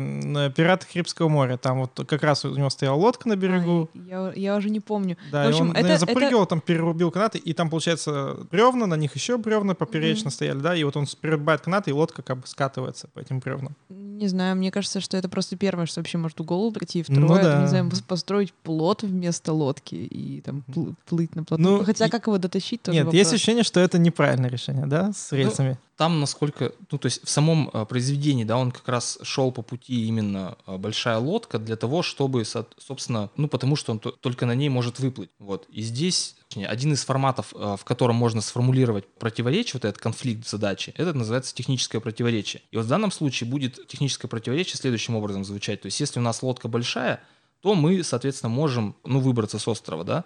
[SPEAKER 1] «Пираты Карибского моря». Там вот как раз у него стояла лодка на берегу.
[SPEAKER 2] Ай, я, я уже не помню.
[SPEAKER 1] Да,
[SPEAKER 2] в
[SPEAKER 1] и
[SPEAKER 2] общем,
[SPEAKER 1] он на
[SPEAKER 2] это-
[SPEAKER 1] запрыгивал, там перерубил канаты, и там, получается, бревна, на них еще бревна поперечно
[SPEAKER 2] Мгм.
[SPEAKER 1] стояли, да, и вот он перерубает канаты, и лодка как бы скатывается по этим бревнам.
[SPEAKER 2] Не знаю, мне кажется, что это просто первое, что вообще может в голову прийти. И
[SPEAKER 1] Ну
[SPEAKER 2] второе, это,
[SPEAKER 1] да.
[SPEAKER 2] Не знаю, пос- построить плот вместо лодки и там пл- плыть на плоту.
[SPEAKER 1] Ну,
[SPEAKER 2] Хотя
[SPEAKER 1] и-
[SPEAKER 2] как его дотащить, тоже
[SPEAKER 1] Нет,
[SPEAKER 2] вопрос.
[SPEAKER 1] есть ощущение, что это неправильное решение, да, с
[SPEAKER 3] Ну,
[SPEAKER 1] рельсами.
[SPEAKER 3] Там, насколько, ну, то есть в самом э, произведении, да, он как раз шел по пути именно э, большая лодка для того, чтобы, со- собственно, ну, потому что он то- только на ней может выплыть. Вот. И здесь один из форматов, э, в котором можно сформулировать противоречие, вот этот конфликт задачи, это называется техническое противоречие. И вот в данном случае будет техническое противоречие следующим образом звучать. То есть если у нас лодка большая, то мы, соответственно, можем, ну, выбраться с острова, да,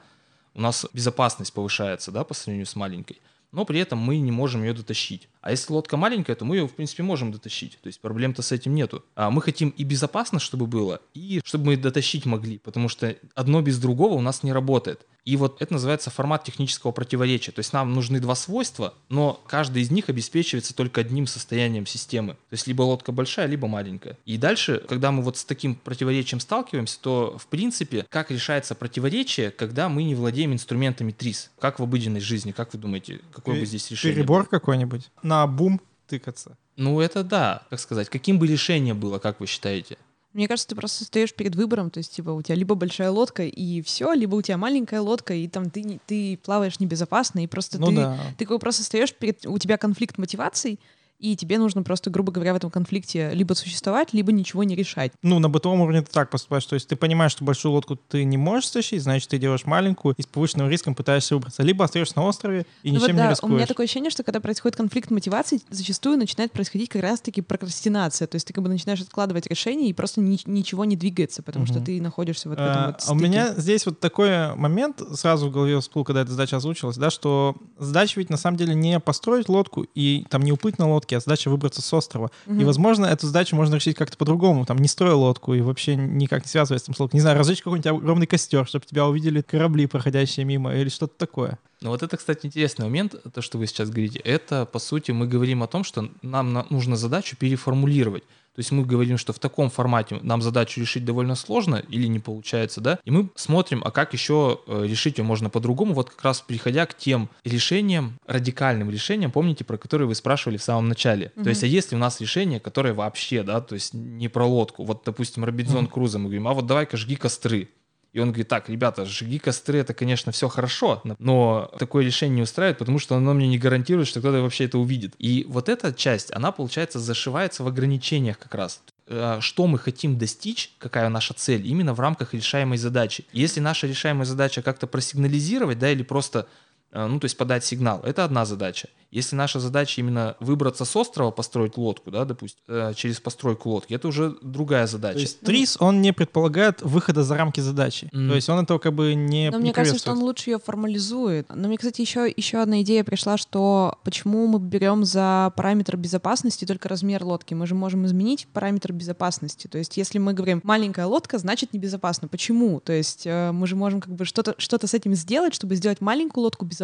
[SPEAKER 3] у нас безопасность повышается, да, по сравнению с маленькой, но при этом мы не можем ее дотащить. А если лодка маленькая, то мы ее, в принципе, можем дотащить. То есть проблем-то с этим нету. А мы хотим и безопасно, чтобы было, и чтобы мы дотащить могли, потому что одно без другого у нас не работает. И вот это называется формат технического противоречия. То есть нам нужны два свойства, но каждый из них обеспечивается только одним состоянием системы. То есть либо лодка большая, либо маленькая. И дальше, когда мы вот с таким противоречием сталкиваемся, то в принципе, как решается противоречие, когда мы не владеем инструментами ТРИС? Как в обыденной жизни? Как вы думаете, какое бы здесь решение?
[SPEAKER 1] Перебор какой-нибудь. На бум тыкаться.
[SPEAKER 3] Ну это да, как сказать. Каким бы решение было, как вы считаете?
[SPEAKER 2] Мне кажется, ты просто стоишь перед выбором, то есть, типа, у тебя либо большая лодка и все, либо у тебя маленькая лодка, и там ты, ты плаваешь небезопасно, и просто
[SPEAKER 1] Ну
[SPEAKER 2] ты,
[SPEAKER 1] да.
[SPEAKER 2] ты как бы просто стоишь перед... У тебя конфликт мотиваций, и тебе нужно просто, грубо говоря, в этом конфликте либо существовать, либо ничего не решать.
[SPEAKER 1] Ну, на бытовом уровне ты так поступаешь. То есть ты понимаешь, что большую лодку ты не можешь стащить, значит, ты делаешь маленькую и с повышенным риском пытаешься выбраться. Либо остаешься на острове и
[SPEAKER 2] Ну вот
[SPEAKER 1] ничем
[SPEAKER 2] да,
[SPEAKER 1] не
[SPEAKER 2] у
[SPEAKER 1] рискуешь.
[SPEAKER 2] меня такое ощущение, что когда происходит конфликт мотиваций, зачастую начинает происходить как раз-таки прокрастинация. То есть ты как бы начинаешь откладывать решение, и просто ни- ничего не двигается, потому что
[SPEAKER 1] Мгм.
[SPEAKER 2] ты находишься вот в этом
[SPEAKER 1] А,
[SPEAKER 2] вот
[SPEAKER 1] а у
[SPEAKER 2] стыке.
[SPEAKER 1] меня здесь вот такой момент сразу в голове всплыл, когда эта задача озвучилась, да, что задача ведь на самом деле не построить лодку и там не уплыть на лодке, а задача выбраться с острова. И,
[SPEAKER 2] Мгм.
[SPEAKER 1] возможно, эту задачу можно решить как-то по-другому, там, не строя лодку и вообще никак не связываясь с этим с лодкой. Не знаю, разжечь какой-нибудь огромный костер, чтобы тебя увидели корабли, проходящие мимо, или что-то такое.
[SPEAKER 3] Ну вот это, кстати, интересный момент, то, что вы сейчас говорите. Это, по сути, мы говорим о том, что нам на- нужно задачу переформулировать. То есть мы говорим, что в таком формате нам задачу решить довольно сложно или не получается, да, и мы смотрим, а как еще э, решить ее можно по-другому, вот как раз переходя к тем решениям, радикальным решениям, помните, про которые вы спрашивали в самом начале.
[SPEAKER 2] Мгм.
[SPEAKER 3] То есть, а если у нас решение, которое вообще, да, то есть не про лодку, вот, допустим, Робинзон
[SPEAKER 1] Мгм.
[SPEAKER 3] Крузо, мы говорим, а вот давай-ка жги костры. И он говорит, так, ребята, жги костры, это, конечно, все хорошо, но такое решение не устраивает, потому что оно мне не гарантирует, что кто-то вообще это увидит. И вот эта часть, она, получается, зашивается в ограничениях как раз. Э, Что мы хотим достичь, какая наша цель, именно в рамках решаемой задачи. Если наша решаемая задача как-то просигнализировать, да, или просто ну, то есть подать сигнал. Это одна задача. Если наша задача именно выбраться с острова, построить лодку, да, допустим, э, через постройку лодки, это уже другая задача.
[SPEAKER 1] То есть ТРИС, он не предполагает выхода за рамки задачи.
[SPEAKER 3] Мгм.
[SPEAKER 1] То есть он этого как бы не
[SPEAKER 2] Но
[SPEAKER 1] не
[SPEAKER 2] мне кажется, что он лучше ее формализует. Но мне, кстати, еще, еще одна идея пришла, что почему мы берем за параметр безопасности только размер лодки? Мы же можем изменить параметр безопасности. То есть если мы говорим маленькая лодка, значит небезопасно. Почему? То есть э, мы же можем как бы что-то что с этим сделать, чтобы сделать маленькую лодку безопасной.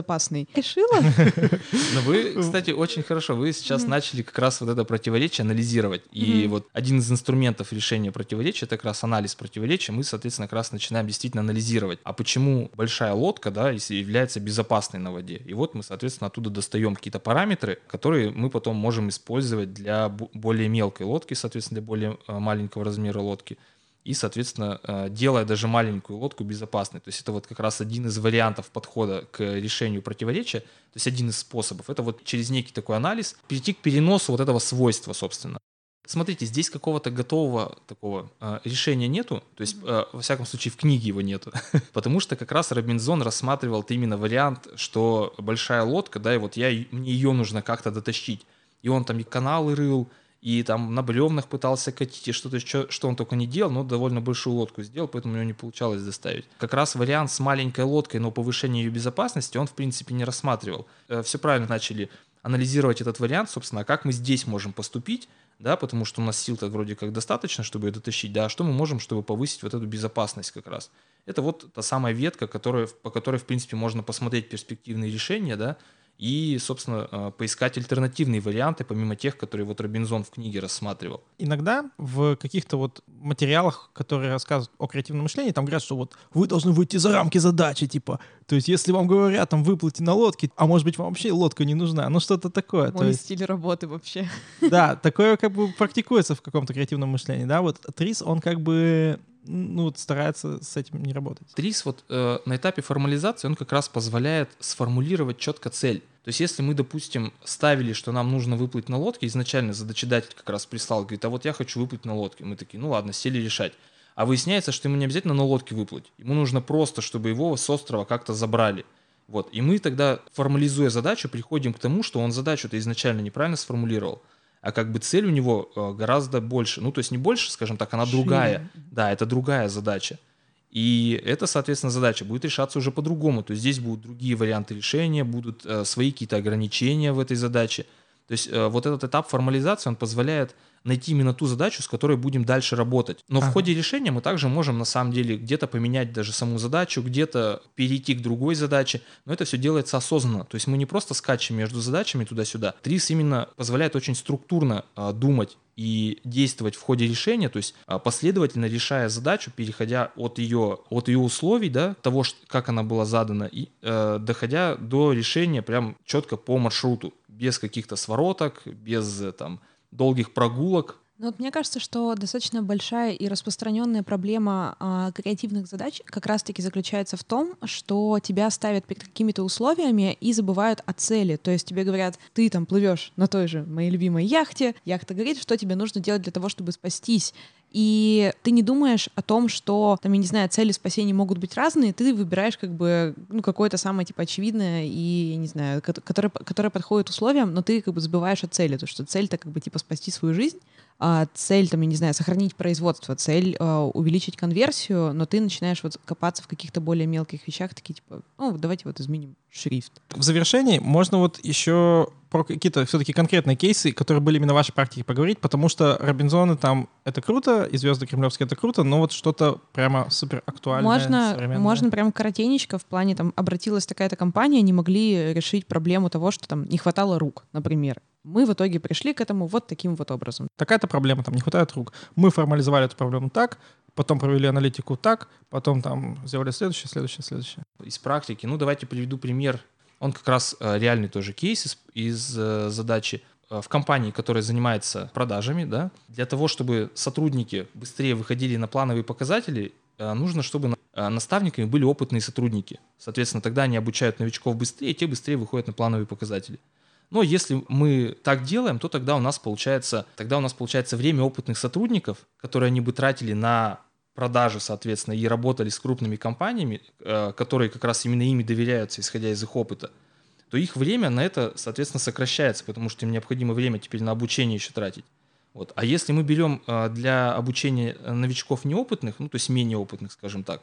[SPEAKER 2] Решила?
[SPEAKER 3] Но вы, кстати, очень хорошо. Вы сейчас начали как раз вот это противоречие анализировать. И вот один из инструментов решения противоречия это как раз анализ противоречия. Мы, соответственно, как раз начинаем действительно анализировать. А почему большая лодка, да, если является безопасной на воде? И вот мы, соответственно, оттуда достаем какие-то параметры, которые мы потом можем использовать для бо- более мелкой лодки, соответственно, для более э, маленького размера лодки. И, соответственно, э, делая даже маленькую лодку безопасной. То есть это вот как раз один из вариантов подхода к решению противоречия, то есть один из способов. Это вот через некий такой анализ перейти к переносу вот этого свойства, собственно. Смотрите, здесь какого-то готового такого э, решения нету, то есть, э, во всяком случае, в книге его нету, потому что как раз Робинзон рассматривал именно вариант, что большая лодка, да, и вот я, мне ее нужно как-то дотащить. И он там и каналы рыл, и там на бревнах пытался катить, и что-то еще, что он только не делал, но довольно большую лодку сделал, поэтому у него не получалось доставить. Как раз вариант с маленькой лодкой, но повышение ее безопасности он, в принципе, не рассматривал. Все правильно начали анализировать этот вариант, собственно, как мы здесь можем поступить, да, потому что у нас сил-то вроде как достаточно, чтобы ее дотащить, да, а что мы можем, чтобы повысить вот эту безопасность как раз. Это вот та самая ветка, которая, по которой, в принципе, можно посмотреть перспективные решения, да, и, собственно, э, поискать альтернативные варианты, помимо тех, которые вот Робинзон в книге рассматривал.
[SPEAKER 1] Иногда в каких-то вот материалах, которые рассказывают о креативном мышлении, там говорят, что вот вы должны выйти за рамки задачи, типа, то есть если вам говорят, там, выплыйте на лодке, а может быть вам вообще лодка не нужна, ну что-то такое. То
[SPEAKER 2] Мой
[SPEAKER 1] есть,
[SPEAKER 2] стиль работы вообще.
[SPEAKER 1] да, такое как бы практикуется в каком-то креативном мышлении, да, вот Трис, он как бы, ну, вот старается с этим не работать.
[SPEAKER 3] Трис вот э, на этапе формализации он как раз позволяет сформулировать четко цель. То есть если мы, допустим, ставили, что нам нужно выплыть на лодке, изначально задачедатель как раз прислал, говорит, а вот я хочу выплыть на лодке. Мы такие, ну ладно, сели решать. А выясняется, что ему не обязательно на лодке выплыть. Ему нужно просто, чтобы его с острова как-то забрали. Вот. И мы тогда, формализуя задачу, приходим к тому, что он задачу-то изначально неправильно сформулировал. А как бы цель у него э, гораздо больше. Ну, то есть не больше, скажем так, она
[SPEAKER 2] Шире.
[SPEAKER 3] другая. Да, это другая задача. И эта, соответственно, задача будет решаться уже по-другому. То есть здесь будут другие варианты решения, будут э, свои какие-то ограничения в этой задаче. То есть э, вот этот этап формализации, он позволяет найти именно ту задачу, с которой будем дальше работать. Но
[SPEAKER 1] Ага.
[SPEAKER 3] в ходе решения мы также можем на самом деле где-то поменять даже саму задачу, где-то перейти к другой задаче, но это все делается осознанно. То есть мы не просто скачем между задачами туда-сюда. Трис именно позволяет очень структурно а, думать и действовать в ходе решения, то есть а, последовательно решая задачу, переходя от ее, от ее условий, да, того, как она была задана, и э, доходя до решения прям четко по маршруту, без каких-то свороток, без э, там долгих прогулок.
[SPEAKER 2] Ну вот мне кажется, что достаточно большая и распространенная проблема а, креативных задач как раз-таки заключается в том, что тебя ставят перед какими-то условиями и забывают о цели. То есть тебе говорят, ты там плывешь на той же моей любимой яхте, яхта говорит, что тебе нужно делать для того, чтобы спастись. И ты не думаешь о том, что, там, я не знаю, цели спасения могут быть разные, ты выбираешь как бы ну, какое-то самое, типа, очевидное и, я не знаю, ко- которое, которое подходит условиям, но ты как бы забываешь о цели, то что цель-то как бы, типа, спасти свою жизнь, цель, там, я не знаю, сохранить производство, цель э, увеличить конверсию, но ты начинаешь вот копаться в каких-то более мелких вещах, такие, типа, ну, давайте вот изменим шрифт.
[SPEAKER 1] В завершении можно вот еще про какие-то все-таки конкретные кейсы, которые были именно в вашей практике, поговорить, потому что Робинзоны там это круто, и звезды кремлевские это круто, но вот что-то прямо супер актуальное,
[SPEAKER 2] Можно, можно прям коротенечко в плане, там, обратилась такая-то компания, не могли решить проблему того, что там не хватало рук, например. Мы в итоге пришли к этому вот таким вот образом.
[SPEAKER 1] Такая-то проблема, там не хватает рук. Мы формализовали эту проблему так, потом провели аналитику так, потом там сделали следующее, следующее, следующее.
[SPEAKER 3] из практики. Ну, давайте приведу пример. Он как раз э, реальный тоже кейс из, из, э, задачи Э, в компании, которая занимается продажами, да, для того, чтобы сотрудники быстрее выходили на плановые показатели, э, нужно, чтобы на- наставниками были опытные сотрудники. Соответственно, тогда они обучают новичков быстрее, те быстрее выходят на плановые показатели. Но если мы так делаем, то тогда у нас получается, тогда у нас получается время опытных сотрудников, которые они бы тратили на продажи, соответственно, и работали с крупными компаниями, э, которые как раз именно ими доверяются, исходя из их опыта, то их время на это, соответственно, сокращается, потому что им необходимо время теперь на обучение еще тратить. Вот. А если мы берем э, для обучения новичков неопытных, ну то есть менее опытных, скажем так,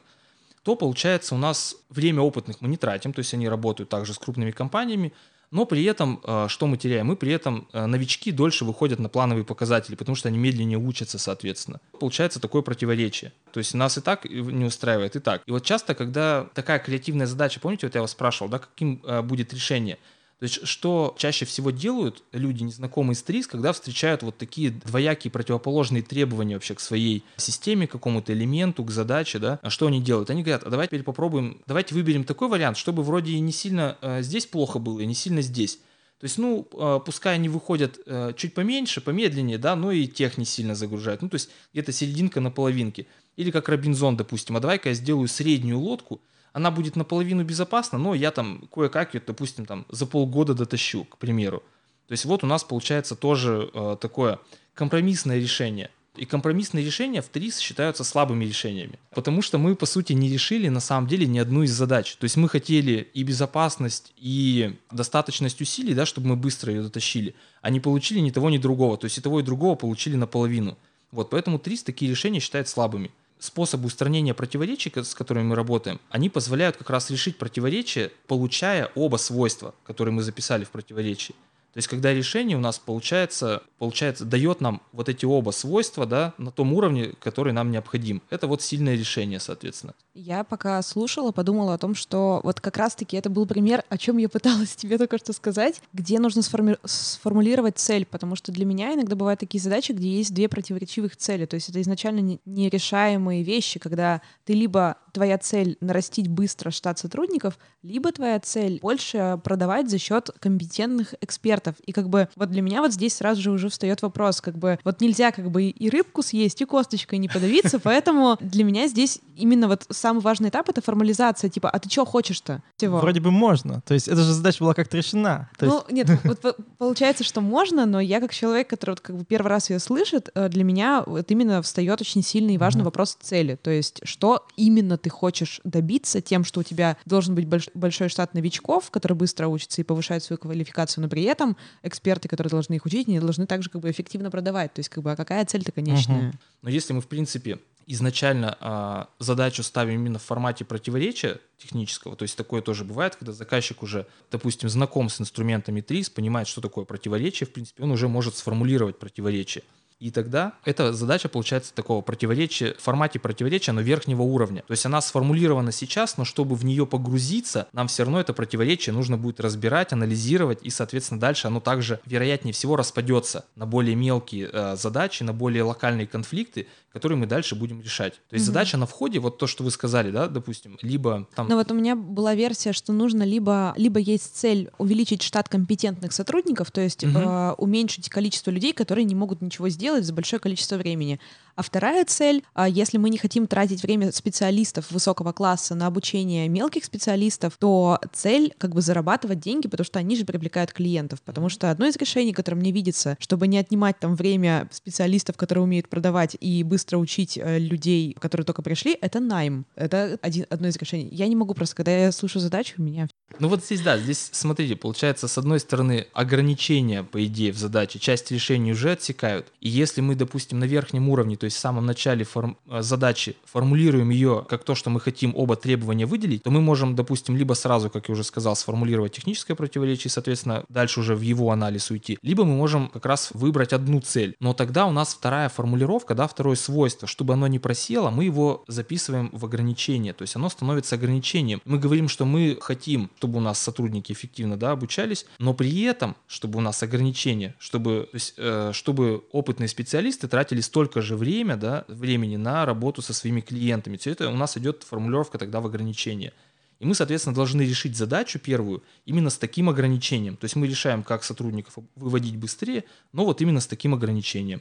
[SPEAKER 3] то получается у нас время опытных мы не тратим, то есть они работают также с крупными компаниями, но при этом э, что мы теряем? Мы при этом э, новички дольше выходят на плановые показатели, потому что они медленнее учатся, соответственно. Получается такое противоречие. То есть нас и так не устраивает, и так. И вот часто, когда такая креативная задача, помните, вот я вас спрашивал, да, каким э, будет решение? То есть что чаще всего делают люди, незнакомые с ТРИС, когда встречают вот такие двоякие противоположные требования вообще к своей системе, к какому-то элементу, к задаче, да, а что они делают? Они говорят, а давайте теперь попробуем, давайте выберем такой вариант, чтобы вроде не сильно э, здесь плохо было, и не сильно здесь. То есть, ну, э, пускай они выходят э, чуть поменьше, помедленнее, да, но и тех не сильно загружают. Ну, то есть где-то серединка на половинке. Или как Робинзон, допустим, а давай-ка я сделаю среднюю лодку, она будет наполовину безопасна, но я там кое-как ее, допустим, там за полгода дотащу, к примеру. То есть вот у нас получается тоже э, такое компромиссное решение. И компромиссные решения в ТРИС считаются слабыми решениями. Потому что мы, по сути, не решили на самом деле ни одну из задач. То есть мы хотели и безопасность, и достаточность усилий, да, чтобы мы быстро ее дотащили, а не получили ни того, ни другого. То есть и того, и другого получили наполовину. Вот, поэтому ТРИС такие решения считает слабыми способы устранения противоречий, с которыми мы работаем, они позволяют как раз решить противоречие, получая оба свойства, которые мы записали в противоречии. То есть, когда решение у нас получается, получается, дает нам вот эти оба свойства, да, на том уровне, который нам необходим. Это вот сильное решение, соответственно.
[SPEAKER 2] Я пока слушала, подумала о том, что вот как раз-таки это был пример, о чем я пыталась тебе только что сказать, где нужно сформи- сформулировать цель, потому что для меня иногда бывают такие задачи, где есть две противоречивых цели, то есть это изначально нерешаемые вещи, когда ты либо твоя цель нарастить быстро штат сотрудников, либо твоя цель больше продавать за счет компетентных экспертов. И как бы вот для меня вот здесь сразу же уже встает вопрос, как бы вот нельзя как бы и рыбку съесть, и косточкой не подавиться, поэтому для меня здесь именно вот самый важный этап — это формализация, типа, а ты что хочешь-то? Всего?
[SPEAKER 1] Вроде бы можно, то есть эта же задача была как-то решена.
[SPEAKER 2] То ну, нет, вот получается, что можно, но я как человек, который вот как бы первый раз ее слышит, э, для меня вот именно встает очень сильный и важный вопрос цели, то есть что именно ты хочешь добиться тем, что у тебя должен быть больш большой штат новичков, которые быстро учатся и повышают свою квалификацию, но при этом эксперты, которые должны их учить, они должны также как бы эффективно продавать. То есть как бы а какая цель-то конечная? Угу.
[SPEAKER 3] Но если мы, в принципе, изначально э, задачу ставим именно в формате противоречия технического, то есть такое тоже бывает, когда заказчик уже, допустим, знаком с инструментами ТРИС, понимает, что такое противоречие, в принципе, он уже может сформулировать противоречие. И тогда эта задача получается такого противоречия, в формате противоречия, но верхнего уровня. То есть она сформулирована сейчас, но чтобы в нее погрузиться, нам все равно это противоречие нужно будет разбирать, анализировать, и, соответственно, дальше оно также, вероятнее всего, распадется на более мелкие э, задачи, на более локальные конфликты, которые мы дальше будем решать. То есть угу. задача на входе, вот то, что вы сказали, да, допустим, либо там...
[SPEAKER 2] Ну вот у меня была версия, что нужно либо, либо есть цель увеличить штат компетентных сотрудников, то есть угу. э, уменьшить количество людей, которые не могут ничего сделать за большое количество времени. А вторая цель, а, если мы не хотим тратить время специалистов высокого класса на обучение мелких специалистов, то цель как бы зарабатывать деньги, потому что они же привлекают клиентов. Потому что одно из решений, которое мне видится, чтобы не отнимать там время специалистов, которые умеют продавать и быстро учить э, людей, которые только пришли, это найм. Это один, одно из решений. Я не могу просто, когда я слушаю задачу, у меня...
[SPEAKER 3] Ну вот здесь, да, здесь, смотрите, получается, с одной стороны, ограничения, по идее, в задаче, часть решений уже отсекают. И если мы, допустим, на верхнем уровне то есть в самом начале форм, э, задачи формулируем ее как то, что мы хотим оба требования выделить, то мы можем, допустим, либо сразу, как я уже сказал, сформулировать техническое противоречие, и, соответственно, дальше уже в его анализ уйти, либо мы можем как раз выбрать одну цель. Но тогда у нас вторая формулировка, да, второе свойство, чтобы оно не просело, мы его записываем в ограничение, то есть оно становится ограничением. Мы говорим, что мы хотим, чтобы у нас сотрудники эффективно да, обучались, но при этом, чтобы у нас ограничение, чтобы, то есть, э, чтобы опытные специалисты тратили столько же время, да, времени на работу со своими клиентами. Все это у нас идет формулировка тогда в ограничение. И мы, соответственно, должны решить задачу первую именно с таким ограничением. То есть мы решаем, как сотрудников выводить быстрее, но вот именно с таким ограничением.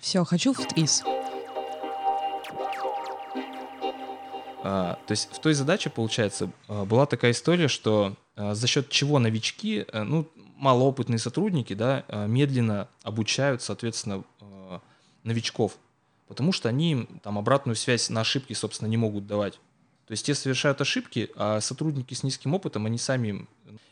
[SPEAKER 2] Все, хочу в ТРИС.
[SPEAKER 3] То есть в той задаче, получается, а, была такая история, что а, за счет чего новички, а, ну, малоопытные сотрудники, да, а, медленно обучают, соответственно, новичков. Потому что они там обратную связь на ошибки, собственно, не могут давать. То есть те совершают ошибки, а сотрудники с низким опытом, они сами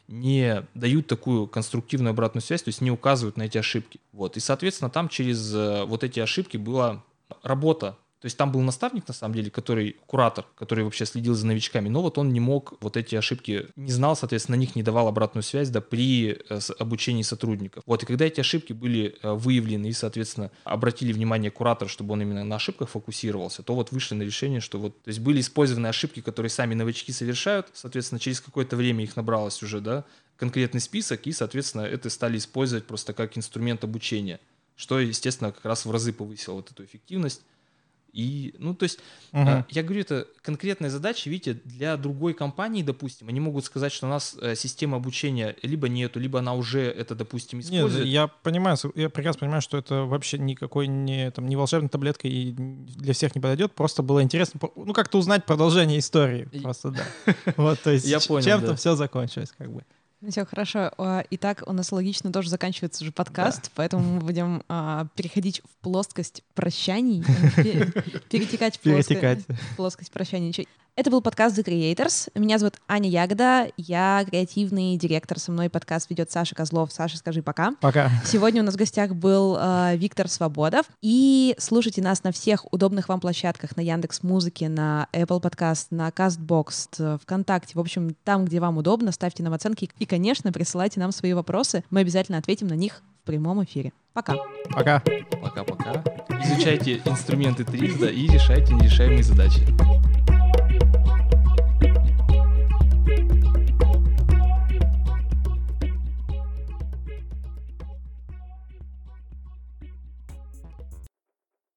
[SPEAKER 3] не дают такую конструктивную обратную связь, то есть не указывают на эти ошибки. Вот. И, соответственно, там через э, вот эти ошибки была работа то есть там был наставник, на самом деле, который, куратор, который вообще следил за новичками, но вот он не мог вот эти ошибки, не знал, соответственно, на них не давал обратную связь, да, при э, обучении сотрудников. Вот, и когда эти ошибки были э, выявлены и, соответственно, обратили внимание куратора, чтобы он именно на ошибках фокусировался, то вот вышли на решение, что вот, то есть были использованы ошибки, которые сами новички совершают, соответственно, через какое-то время их набралось уже, да, конкретный список, и, соответственно, это стали использовать просто как инструмент обучения, что, естественно, как раз в разы повысило вот эту эффективность. И, ну, то есть, угу. я говорю, это конкретная задача, видите, для другой компании, допустим, они могут сказать, что у нас э, система обучения либо нету, либо она уже это, допустим, использует.
[SPEAKER 1] Нет, я понимаю, я прекрасно понимаю, что это вообще никакой не, там, не волшебная таблетка и для всех не подойдет, просто было интересно, ну, как-то узнать продолжение истории, просто, да. Вот, то есть, чем-то все закончилось, как бы.
[SPEAKER 2] Все хорошо. А, итак, у нас логично тоже заканчивается уже подкаст, да. поэтому мы будем а, переходить в плоскость прощаний, перетекать в плоскость прощаний. Это был подкаст The Creators. Меня зовут Аня Ягода. Я креативный директор. Со мной подкаст ведет Саша Козлов. Саша, скажи пока.
[SPEAKER 1] Пока.
[SPEAKER 2] Сегодня у нас в гостях был э, Виктор Свободов. И слушайте нас на всех удобных вам площадках. На Яндекс Музыке, на Apple Podcast, на CastBox, ВКонтакте. В общем, там, где вам удобно, ставьте нам оценки. И, конечно, присылайте нам свои вопросы. Мы обязательно ответим на них в прямом эфире. Пока.
[SPEAKER 1] Пока.
[SPEAKER 3] Пока-пока. Изучайте инструменты Тризда и решайте нерешаемые задачи.